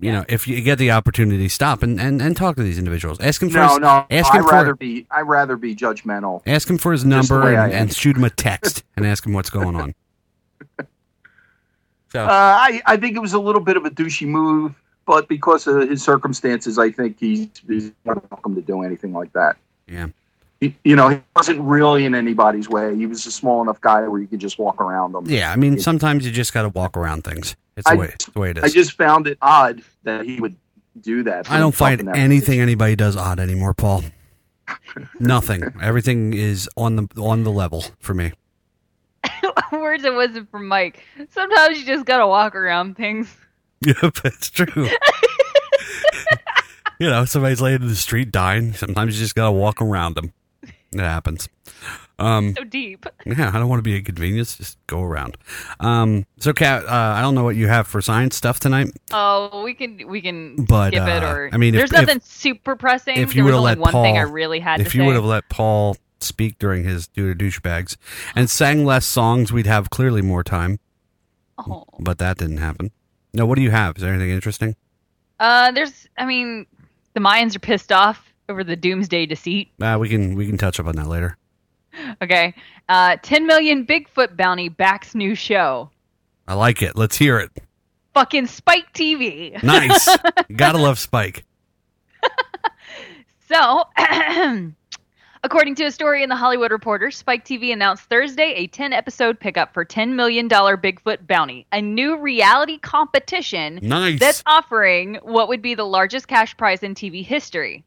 you know, if you get the opportunity, stop and, and, and talk to these individuals. Ask him for no, his, no. ask him I'd for rather be. I'd rather be judgmental. Ask him for his number and, and shoot him a text and ask him what's going on. So Uh, I, I think it was a little bit of a douchey move, but because of his circumstances, I think he's, he's not welcome to do anything like that. yeah, you know, he wasn't really in anybody's way. He was a small enough guy where you could just walk around him. yeah. I mean, sometimes you just got to walk around things. It's the I- way, it's the way it is. I just found it odd that he would do that. I don't find Fucking that- anything anybody does odd anymore, Paul. Nothing. Everything is on the on the level for me. Words it wasn't from Mike. Sometimes you just gotta walk around things. Yep, that's true. you know, somebody's laying in the street dying. Sometimes you just gotta walk around them. It happens. Um, So deep. yeah, I don't want to be a inconvenience. Just go around. Um, so, Kat, uh, I don't know what you have for science stuff tonight. Oh, we can we can But, skip it uh, or I mean, there's if- nothing super pressing. if you would have let one Paul, thing I really had if you would have let Paul speak during his due to douchebags and sang less songs, we'd have clearly more time. Oh. But that didn't happen. No, what do you have? Is there anything interesting? Uh, there's I mean, the Mayans are pissed off over the doomsday deceit. Uh, we can we can touch up on that later. Okay. Uh, 10 million Bigfoot bounty backs new show. I like it. Let's hear it. Fucking Spike TV. Nice. Gotta love Spike. So, according to a story in the Hollywood Reporter, Spike TV announced Thursday a 10 episode pickup for $10 million Bigfoot bounty, a new reality competition Nice. that's offering what would be the largest cash prize in TV history.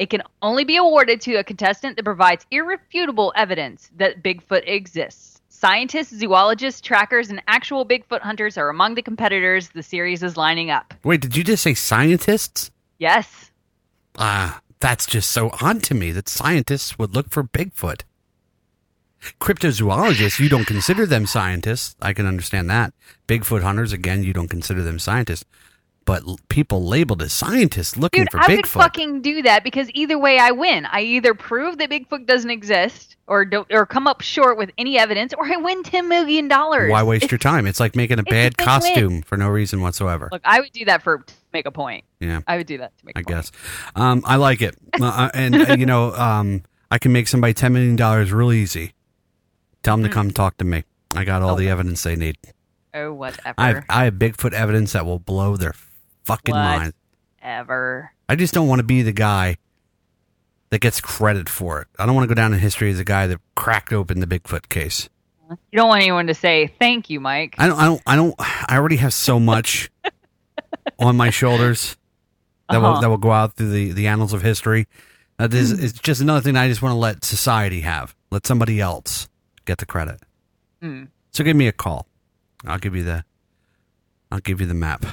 It can only be awarded to a contestant that provides irrefutable evidence that Bigfoot exists. Scientists, zoologists, trackers, and actual Bigfoot hunters are among the competitors the series is lining up. Wait, did you just say scientists? Yes. Ah, that's just so odd to me that scientists would look for Bigfoot. Cryptozoologists, you don't consider them scientists. I can understand that. Bigfoot hunters, again, you don't consider them scientists. But people labeled as scientists looking Dude, for I would fucking do that because either way I win. I either prove that Bigfoot doesn't exist or don't or come up short with any evidence or I win 10 million dollars. Why waste your time? It's like making a it's a bad win-win. costume for no reason whatsoever. Look, I would do that for to make a point. Yeah. I would do that to make I guess. Um, I like it, uh, and uh, you know, um, I can make somebody ten million dollars real easy. Tell them to Mm. come talk to me. I got all the evidence they need. Oh, whatever. I have, I have Bigfoot evidence that will blow their fucking mind. Ever. I just don't want to be the guy that gets credit for it. I don't want to go down in history as the guy that cracked open the Bigfoot case. You don't want anyone to say thank you, Mike. I don't. I don't. I don't. I already have so much on my shoulders that will Uh-huh. that will go out through the the annals of history. That is, Hmm. it's just another thing I just want to let society have. Let somebody else get the credit. Hmm. So give me a call. I'll give you the. I'll give you the map.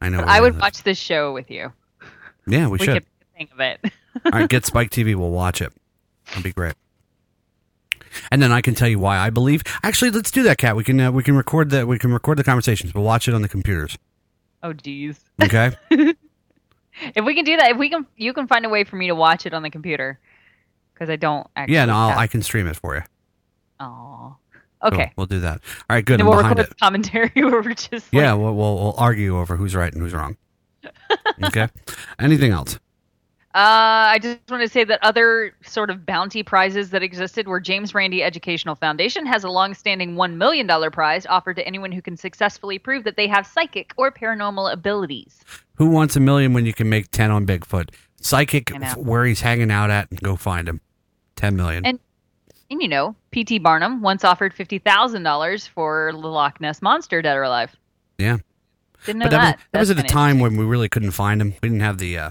I know. I would watch this show with you. Yeah, we, should. could think of it. All right, get Spike TV. We'll watch it. That'd be great. And then I can tell you why I believe. Actually, let's do that, Cat. We can uh, we can record that. we can record the conversations. We'll watch it on the computers. oh, geez. Okay. If we can do that, if we can, you can find a way for me to watch it on the computer because I don't actually. yeah, no, I'll, I can stream it for you. Aw. Okay. we'll do that. All right, good. I'm we'll record it. commentary where we're just. Yeah, we'll, we'll we'll argue over who's right and who's wrong. Okay. Anything else? Uh, I just want to say that other sort of bounty prizes that existed were James Randi Educational Foundation has a long-standing $1 million prize offered to anyone who can successfully prove that they have psychic or paranormal abilities. Who wants a million when you can make 10 on Bigfoot? Psychic, where he's hanging out at, go find him. 10 million. And, and you know, P.T. Barnum once offered $50,000 for the Loch Ness Monster, dead or alive. yeah. Didn't know But that, that. was, that was at a time when we really couldn't find him. We didn't have the uh,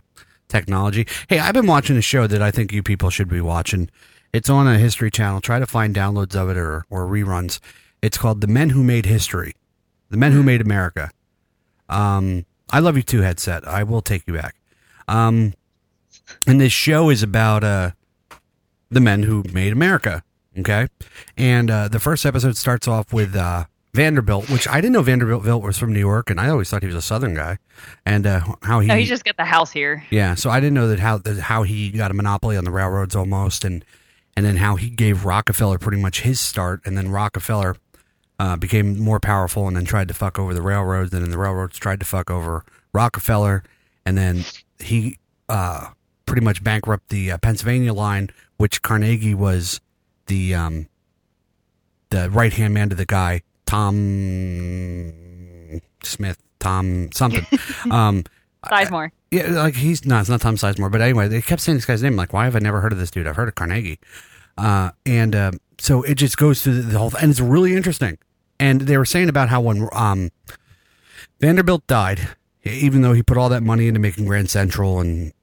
technology. Hey, I've been watching a show that I think you people should be watching. It's on a History Channel. Try to find downloads of it or, or reruns. It's called The Men Who Made History, The Men Who Made America. Um, I love you too, headset. I will take you back. Um, and this show is about uh, the men who made America. Okay, and uh, the first episode starts off with uh, Vanderbilt, which I didn't know Vanderbilt was from New York, and I always thought he was a Southern guy, and uh, how he No, he just got the house here. yeah, so I didn't know that how that how he got a monopoly on the railroads almost, and and then how he gave Rockefeller pretty much his start, and then Rockefeller uh, became more powerful, and then tried to fuck over the railroads, and then the railroads tried to fuck over Rockefeller, and then he uh, pretty much bankrupt the uh, Pennsylvania line, which Carnegie was the um, the right hand man to the guy Tom Smith, Tom something. um, Sizemore. yeah, like he's no, it's not Tom Sizemore, but anyway, they kept saying this guy's name. Like, why have I never heard of this dude? I've heard of Carnegie, uh, and uh, so it just goes through the, the whole, and it's really interesting. And they were saying about how when um, Vanderbilt died, even though he put all that money into making Grand Central and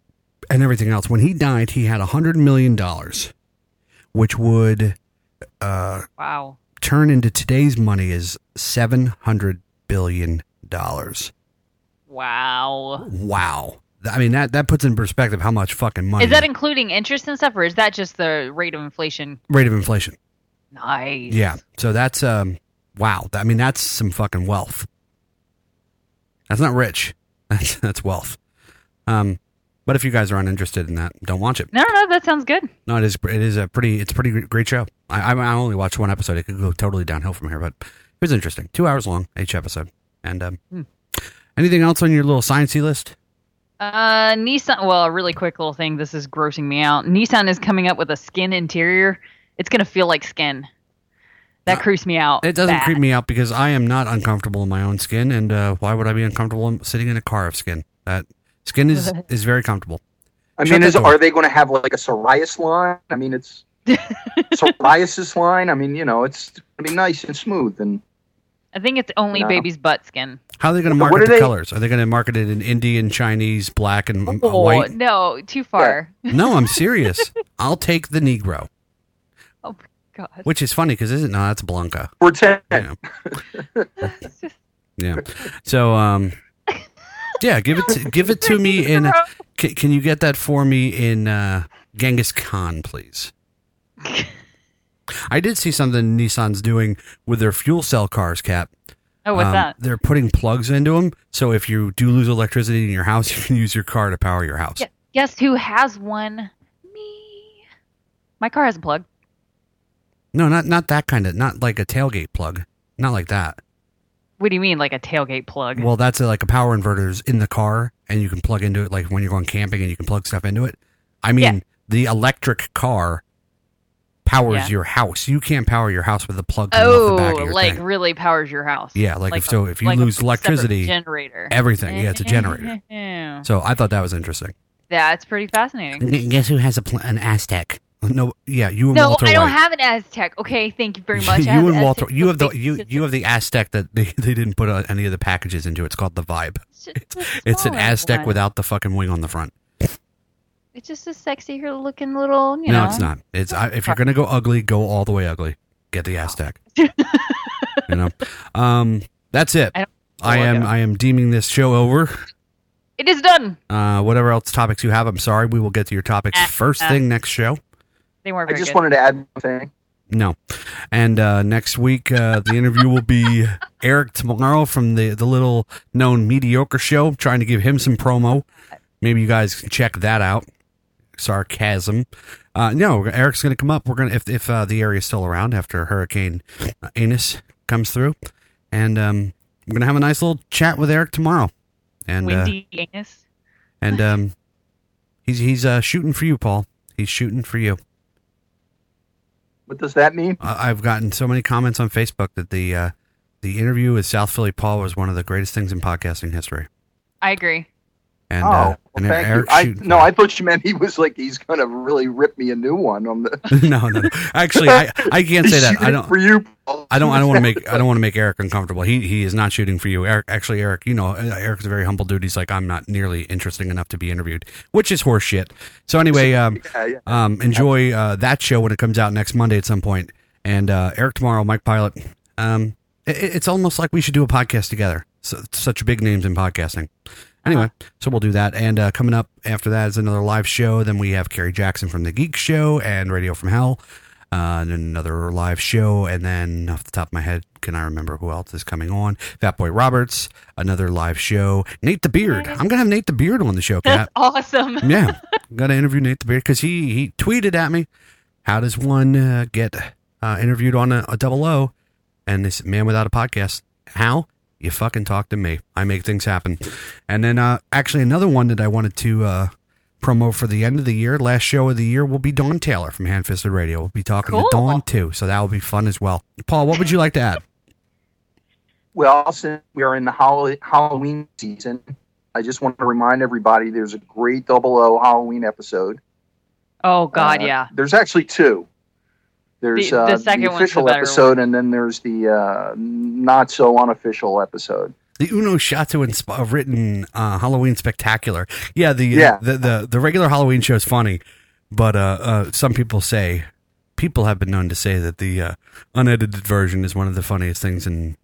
and everything else, when he died, he had a hundred million dollars, which would uh, Wow. turn into today's money is seven hundred billion dollars. Wow. Wow. I mean that that puts in perspective how much fucking money Is that including interest and stuff, or is that just the rate of inflation? rate of inflation. Nice. Yeah. So that's um wow. I mean that's some fucking wealth. That's not rich. That's that's wealth. Um but if you guys are uninterested in that, don't watch it. No, no, that sounds good. No, it is it is a pretty it's a pretty great show. I I, I only watched one episode. It could go totally downhill from here, but it was interesting. 2 hours long each episode. And um Hmm. anything else on your little sciencey list? Uh, Nissan. Well, a really quick little thing. This is grossing me out. Nissan is coming up with a skin interior. It's gonna feel like skin. That creeps me out. It doesn't bad. creep me out because I am not uncomfortable in my own skin, and uh, why would I be uncomfortable sitting in a car of skin? That skin is is very comfortable. I Shut mean, that is, door. are they going to have like a psoriasis line? I mean, it's psoriasis line. I mean, you know, it's going to be nice and smooth. And I think it's only No. baby's butt skin. How are they going to market the they- colors? Are they going to market it in Indian, Chinese, black, and Oh white? no, too far. No, I'm serious. I'll take the Negro, Oh my god. which is funny because isn't no, that's Blanca. we're ten. Yeah. yeah. So um, yeah, give it to, give it to me in. Can, can you get that for me in uh, Genghis Khan, please? I did see something Nissan's doing with their fuel cell cars, Cap. Oh, what's Um, that? They're putting plugs into them, so if you do lose electricity in your house, you can use your car to power your house. Gu- Guess who has one? Me. My car has a plug. No, not not that kind of, not like a tailgate plug, not like that. What do you mean, like a tailgate plug? Well, that's a, like a power inverter's in the car, and you can plug into it like when you're going camping, and you can plug stuff into it. I mean, Yeah. the electric car powers Yeah. your house. You can't power your house with a plug coming off the back of Oh, your like thing. really powers your house. Yeah, like, if a- so, if you like lose separate electricity, generator, everything. Yeah, it's a generator. Yeah. So I thought that was interesting. That's pretty fascinating. Guess who has a pl- an Aztek? No, yeah, you and Walter. No, Walter I don't White. have an Aztek. Okay, thank you very much. You and Walter, you have the you you have the Aztek that they, they didn't put uh, any of the packages into. It's called the Vibe. It's an Aztek one. without the fucking wing on the front. It's just a sexier looking little, you no, know. it's not. It's I, if you're gonna go ugly, go all the way ugly. Get the Aztek. you know, um, that's it. I I am I am deeming this show over. It is done. Uh, whatever else topics you have, I'm sorry. We will get to your topics Uh, first uh. thing next show. They weren't I just good. wanted to add one thing. No. And uh, next week, uh, the interview will be Eric tomorrow from the, the little known mediocre show, trying to give him some promo. Maybe you guys can check that out. Sarcasm. Uh, no, Eric's going to come up. We're going to, if, if uh, the area is still around after Hurricane Anus comes through. And um, we're going to have a nice little chat with Eric tomorrow. And, uh, Windy anus. and um, He's he's uh, shooting for you, Paul. He's shooting for you. What does that mean? I- I've gotten so many comments on Facebook that the uh, the interview with South Philly Paul was one of the greatest things in podcasting history. I agree. And oh, uh, well, thank Eric's you. I, no, I thought you meant he was like he's gonna really rip me a new one on the. no, no, no. Actually, I, I can't say that. I don't. for you. I don't. I don't want to make. I don't want to make Eric uncomfortable. He he is not shooting for you, Eric. Actually, Eric, you know, uh, Eric's a very humble dude. He's like, I'm not nearly interesting enough to be interviewed, which is horseshit. So anyway, um, Yeah, yeah. um, enjoy uh, that show when it comes out next Monday at some point. And uh, Eric tomorrow, Mike Pilot. Um, it, it's almost like we should do a podcast together. So, such big names in podcasting. Anyway, so we'll do that. And uh, coming up after that is another live show. Then we have Kerry Jackson from the Geek Show and Radio from Hell. Uh, and another live show. And then off the top of my head, can I remember who else is coming on? Fat Boy Roberts, another live show. Nate the Beard. I'm going to have Nate the Beard on the show, Kat. That's awesome. yeah, got to interview Nate the Beard because he he tweeted at me, "How does one uh, get uh, interviewed on a, a double O?" And this man without a podcast, how you fucking talk to me? I make things happen. And then uh, actually another one that I wanted to uh, promo for the end of the year, last show of the year, will be Dawn Taylor from Hand Fisted Radio. We'll be talking Cool. to Dawn too, so that will be fun as well. Paul, what would you like to add? Well, since we are in the Hall- Halloween season, I just want to remind everybody there's a great Double O Halloween episode. Oh God, Uh, yeah. There's actually two. There's The- the uh, second the one's the official better episode, and then there's the uh, not so unofficial episode. The Uno Shato insp- written uh, Halloween spectacular. Yeah, the, Yeah. the the the regular Halloween show is funny, but uh, uh, some people say people have been known to say that the uh, unedited version is one of the funniest things in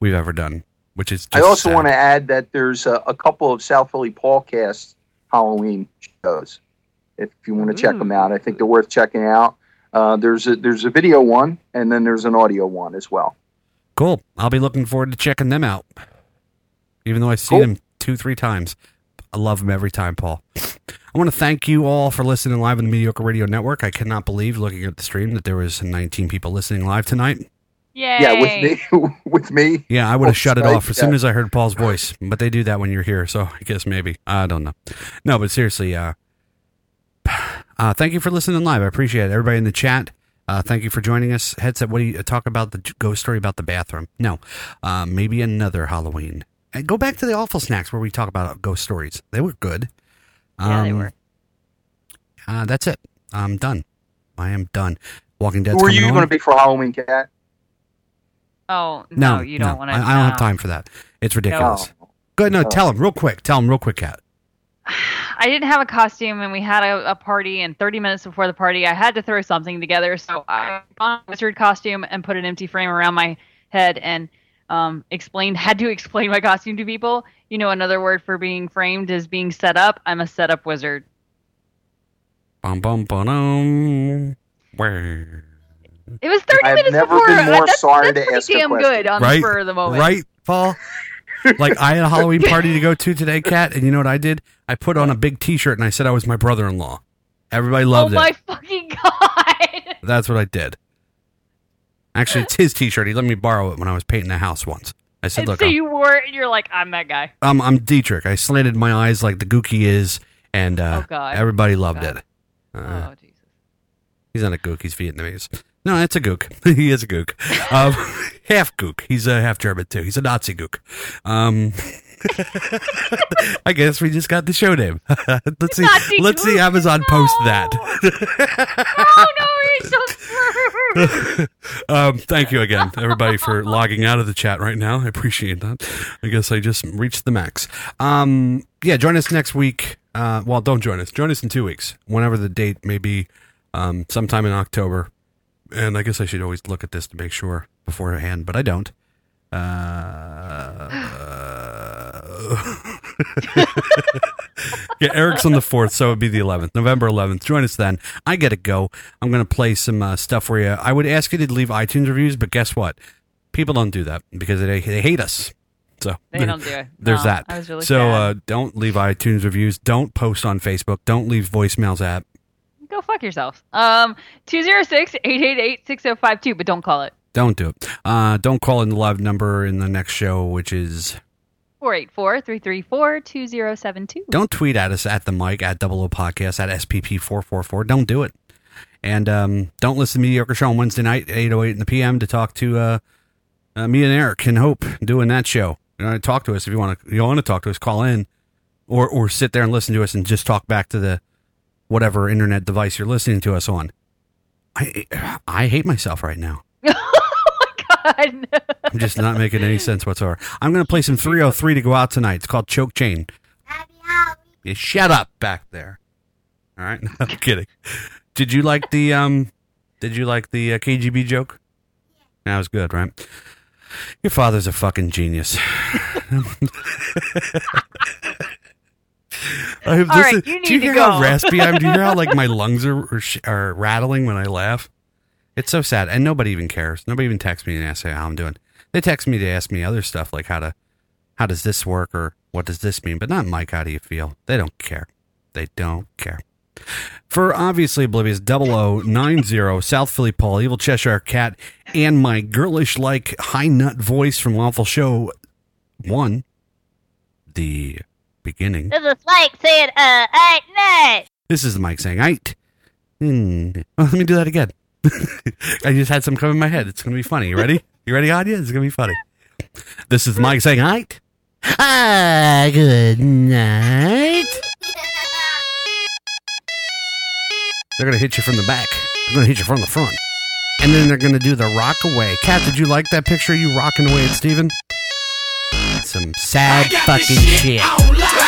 we've ever done. Which is just I also sad. want to add that there's a, a couple of South Philly Paulcast Halloween shows. If you want to check them out, I think they're worth checking out. Uh, there's a there's a video one, and then there's an audio one as well. cool. I'll be looking forward to checking them out. Even though I've seen Cool. them two three times, I love them every time, Paul. I want to thank you all for listening live on the Mediocre Radio Network. I cannot believe, looking at the stream, that there was 19 people listening live tonight. Yay. Yeah, with me, with me. Yeah, I would have Oh, shut it Skype, off as soon as I heard Paul's voice, but they do that when you're here, so I guess maybe I don't know. No, but seriously, uh, uh, thank you for listening live. I appreciate it. Everybody in the chat, uh, thank you for joining us. Headset, what do you talk about the ghost story about the bathroom? No, uh, maybe another Halloween. And go back to the awful snacks where we talk about ghost stories. They were good. Yeah, they Um, were. Uh, that's it. I'm done. I am done. Walking Dead's Who are you going to be for Halloween, Cat? Oh no, No, you don't no. want to. I don't have time for that. It's ridiculous. No. Go ahead. No, tell him real quick. Tell him real quick, Cat. I didn't have a costume, and we had a, a party. And 30 minutes before the party, I had to throw something together. So I got a wizard costume and put an empty frame around my head and um, explained had to explain my costume to people. You know, another word for being framed is being set up. I'm a setup wizard. Bum bum bum. Where? It was 30 I've minutes never before. been more that's, sorry that's to pretty ask a damn question. good on right, the spur of the moment. right, Paul. Like I had a Halloween party to go to today, Cat, and you know what I did? I put on a big T-shirt and I said I was my brother-in-law. Everybody loved Oh loved my it. fucking god! That's what I did. Actually, it's his T-shirt. He let me borrow it when I was painting a house once. I said, And "Look, so I'm, you wore it, and you're like, I'm that guy. I'm, I'm Dietrich. I slanted my eyes like the Gookie is, and uh, Oh, God. everybody loved it." Uh, Oh Jesus. He's not a gook. He's Vietnamese. No, that's a gook. he is a gook. Um, half gook. He's a half German too. He's a Nazi gook. Um, I guess we just got the show name. let's see. Nazi let's see gook. Amazon post that. oh no, he's so um, thank you again, everybody, for logging out of the chat right now. I appreciate that. I guess I just reached the max. Um, yeah, join us next week. Uh, well, don't join us. Join us in two weeks, whenever the date may be, um, sometime in October. And I guess I should always look at this to make sure beforehand, but I don't. Uh, yeah, Eric's on the 4th, so it would be the 11th, November 11th. Join us then. I got to go. I'm going to play some uh, stuff for you. I would ask you to leave iTunes reviews, but guess what? People don't do that because they, they hate us. So They don't do it. There's No, that. Really so uh, don't leave iTunes reviews. Don't post on Facebook. Don't leave voicemails at. Go fuck yourself. Um, 206-888-6052, but don't call it. Don't do it. Uh, don't call in the live number in the next show, which is 484-334-2072. Don't tweet at us at the mic at double O podcast at SPP four four four. Don't do it. And um, don't listen to Mediocre Show on Wednesday night, eight oh eight in the PM to talk to uh, uh, me and Eric and Hope doing that show. You know, talk to us if you want to. You want to talk to us, call in, or or sit there and listen to us and just talk back to the whatever internet device you're listening to us on. I I hate myself right now. God. I'm just not making any sense whatsoever. I'm going to play some 303 to go out tonight. It's called Choke Chain. You shut up back there. All right, I'm kidding. Did you like the um? Did you like the uh, KGB joke? That was good, right? Your father's a fucking genius. I All right, listen- you do you hear how raspy I am? Do you hear how like my lungs are, are, are rattling when I laugh? It's so sad, and nobody even cares. Nobody even texts me and asks how I'm doing. They text me to ask me other stuff like how to, how does this work or what does this mean? But not Mike. How do you feel? They don't care. They don't care. For obviously oblivious 0090 South Philly Paul, Evil Cheshire Cat, and my girlish like high nut voice from Waffle Show one, the beginning. This is Mike saying, uh, hey, Nate. This is Mike saying, "Aight." Hmm. Oh, let me do that again. I just had some come in my head. It's gonna be funny. You ready? You ready, audience? It's gonna be funny. This is Mike saying, "Aight." Ah, good night. They're gonna hit you from the back. They're gonna hit you from the front, and then they're gonna do the rock away. Cat, did you like that picture? of You rocking away at Steven? Some sad fucking shit.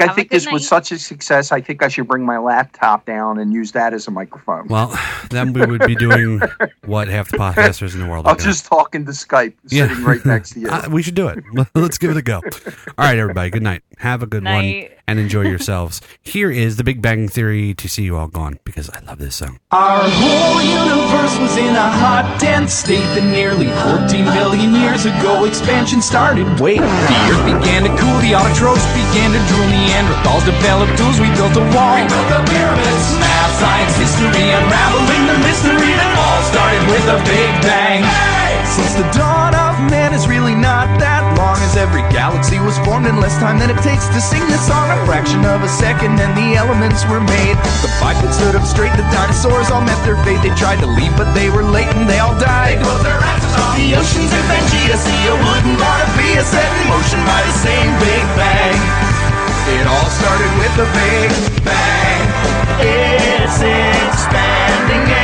I have think good this was such a success. I think I should bring my laptop down and use that as a microphone. Well, then we would be doing what half the podcasters in the world are I'll doing. just talk into Skype, sitting right next to you. Uh, we should do it. Let's give it a go. All right, everybody. Good night. Have a good one Night. And enjoy yourselves. Here is the Big Bang Theory to see you all gone because I love this song. Our whole universe was in a hot, dense state that nearly 14 billion years ago expansion started. Wait, the earth began to cool, the autotrophs began to drool, Neanderthals developed tools, we built a wall. We built the pyramids. Math, science, history, unraveling the mystery that all started with a big bang. Since the dawn of man is really not that long, as every galaxy was formed in less time than it takes to sing this song. A fraction of a second, and the elements were made. The bipeds stood up straight, the dinosaurs all met their fate. They tried to leave, but they were late and they all died. They closed their asses off the oceans and Pangea. See, you wouldn't wanna be a set in motion by the same Big Bang. It all started with a Big Bang. It's expanding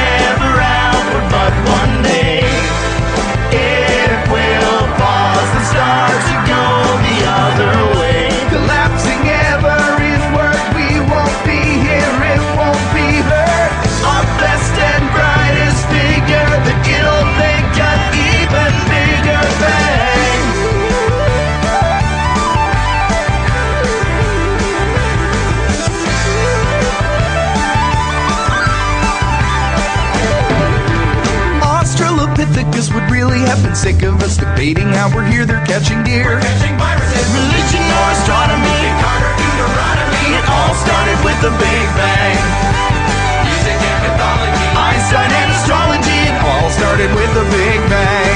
really have been sick of us debating how we're here. They're catching deer. catching viruses, Religion or astronomy, Carter Deuteronomy. It all started with the Big Bang. Music and mythology, Einstein and astrology. It all started with the Big Bang.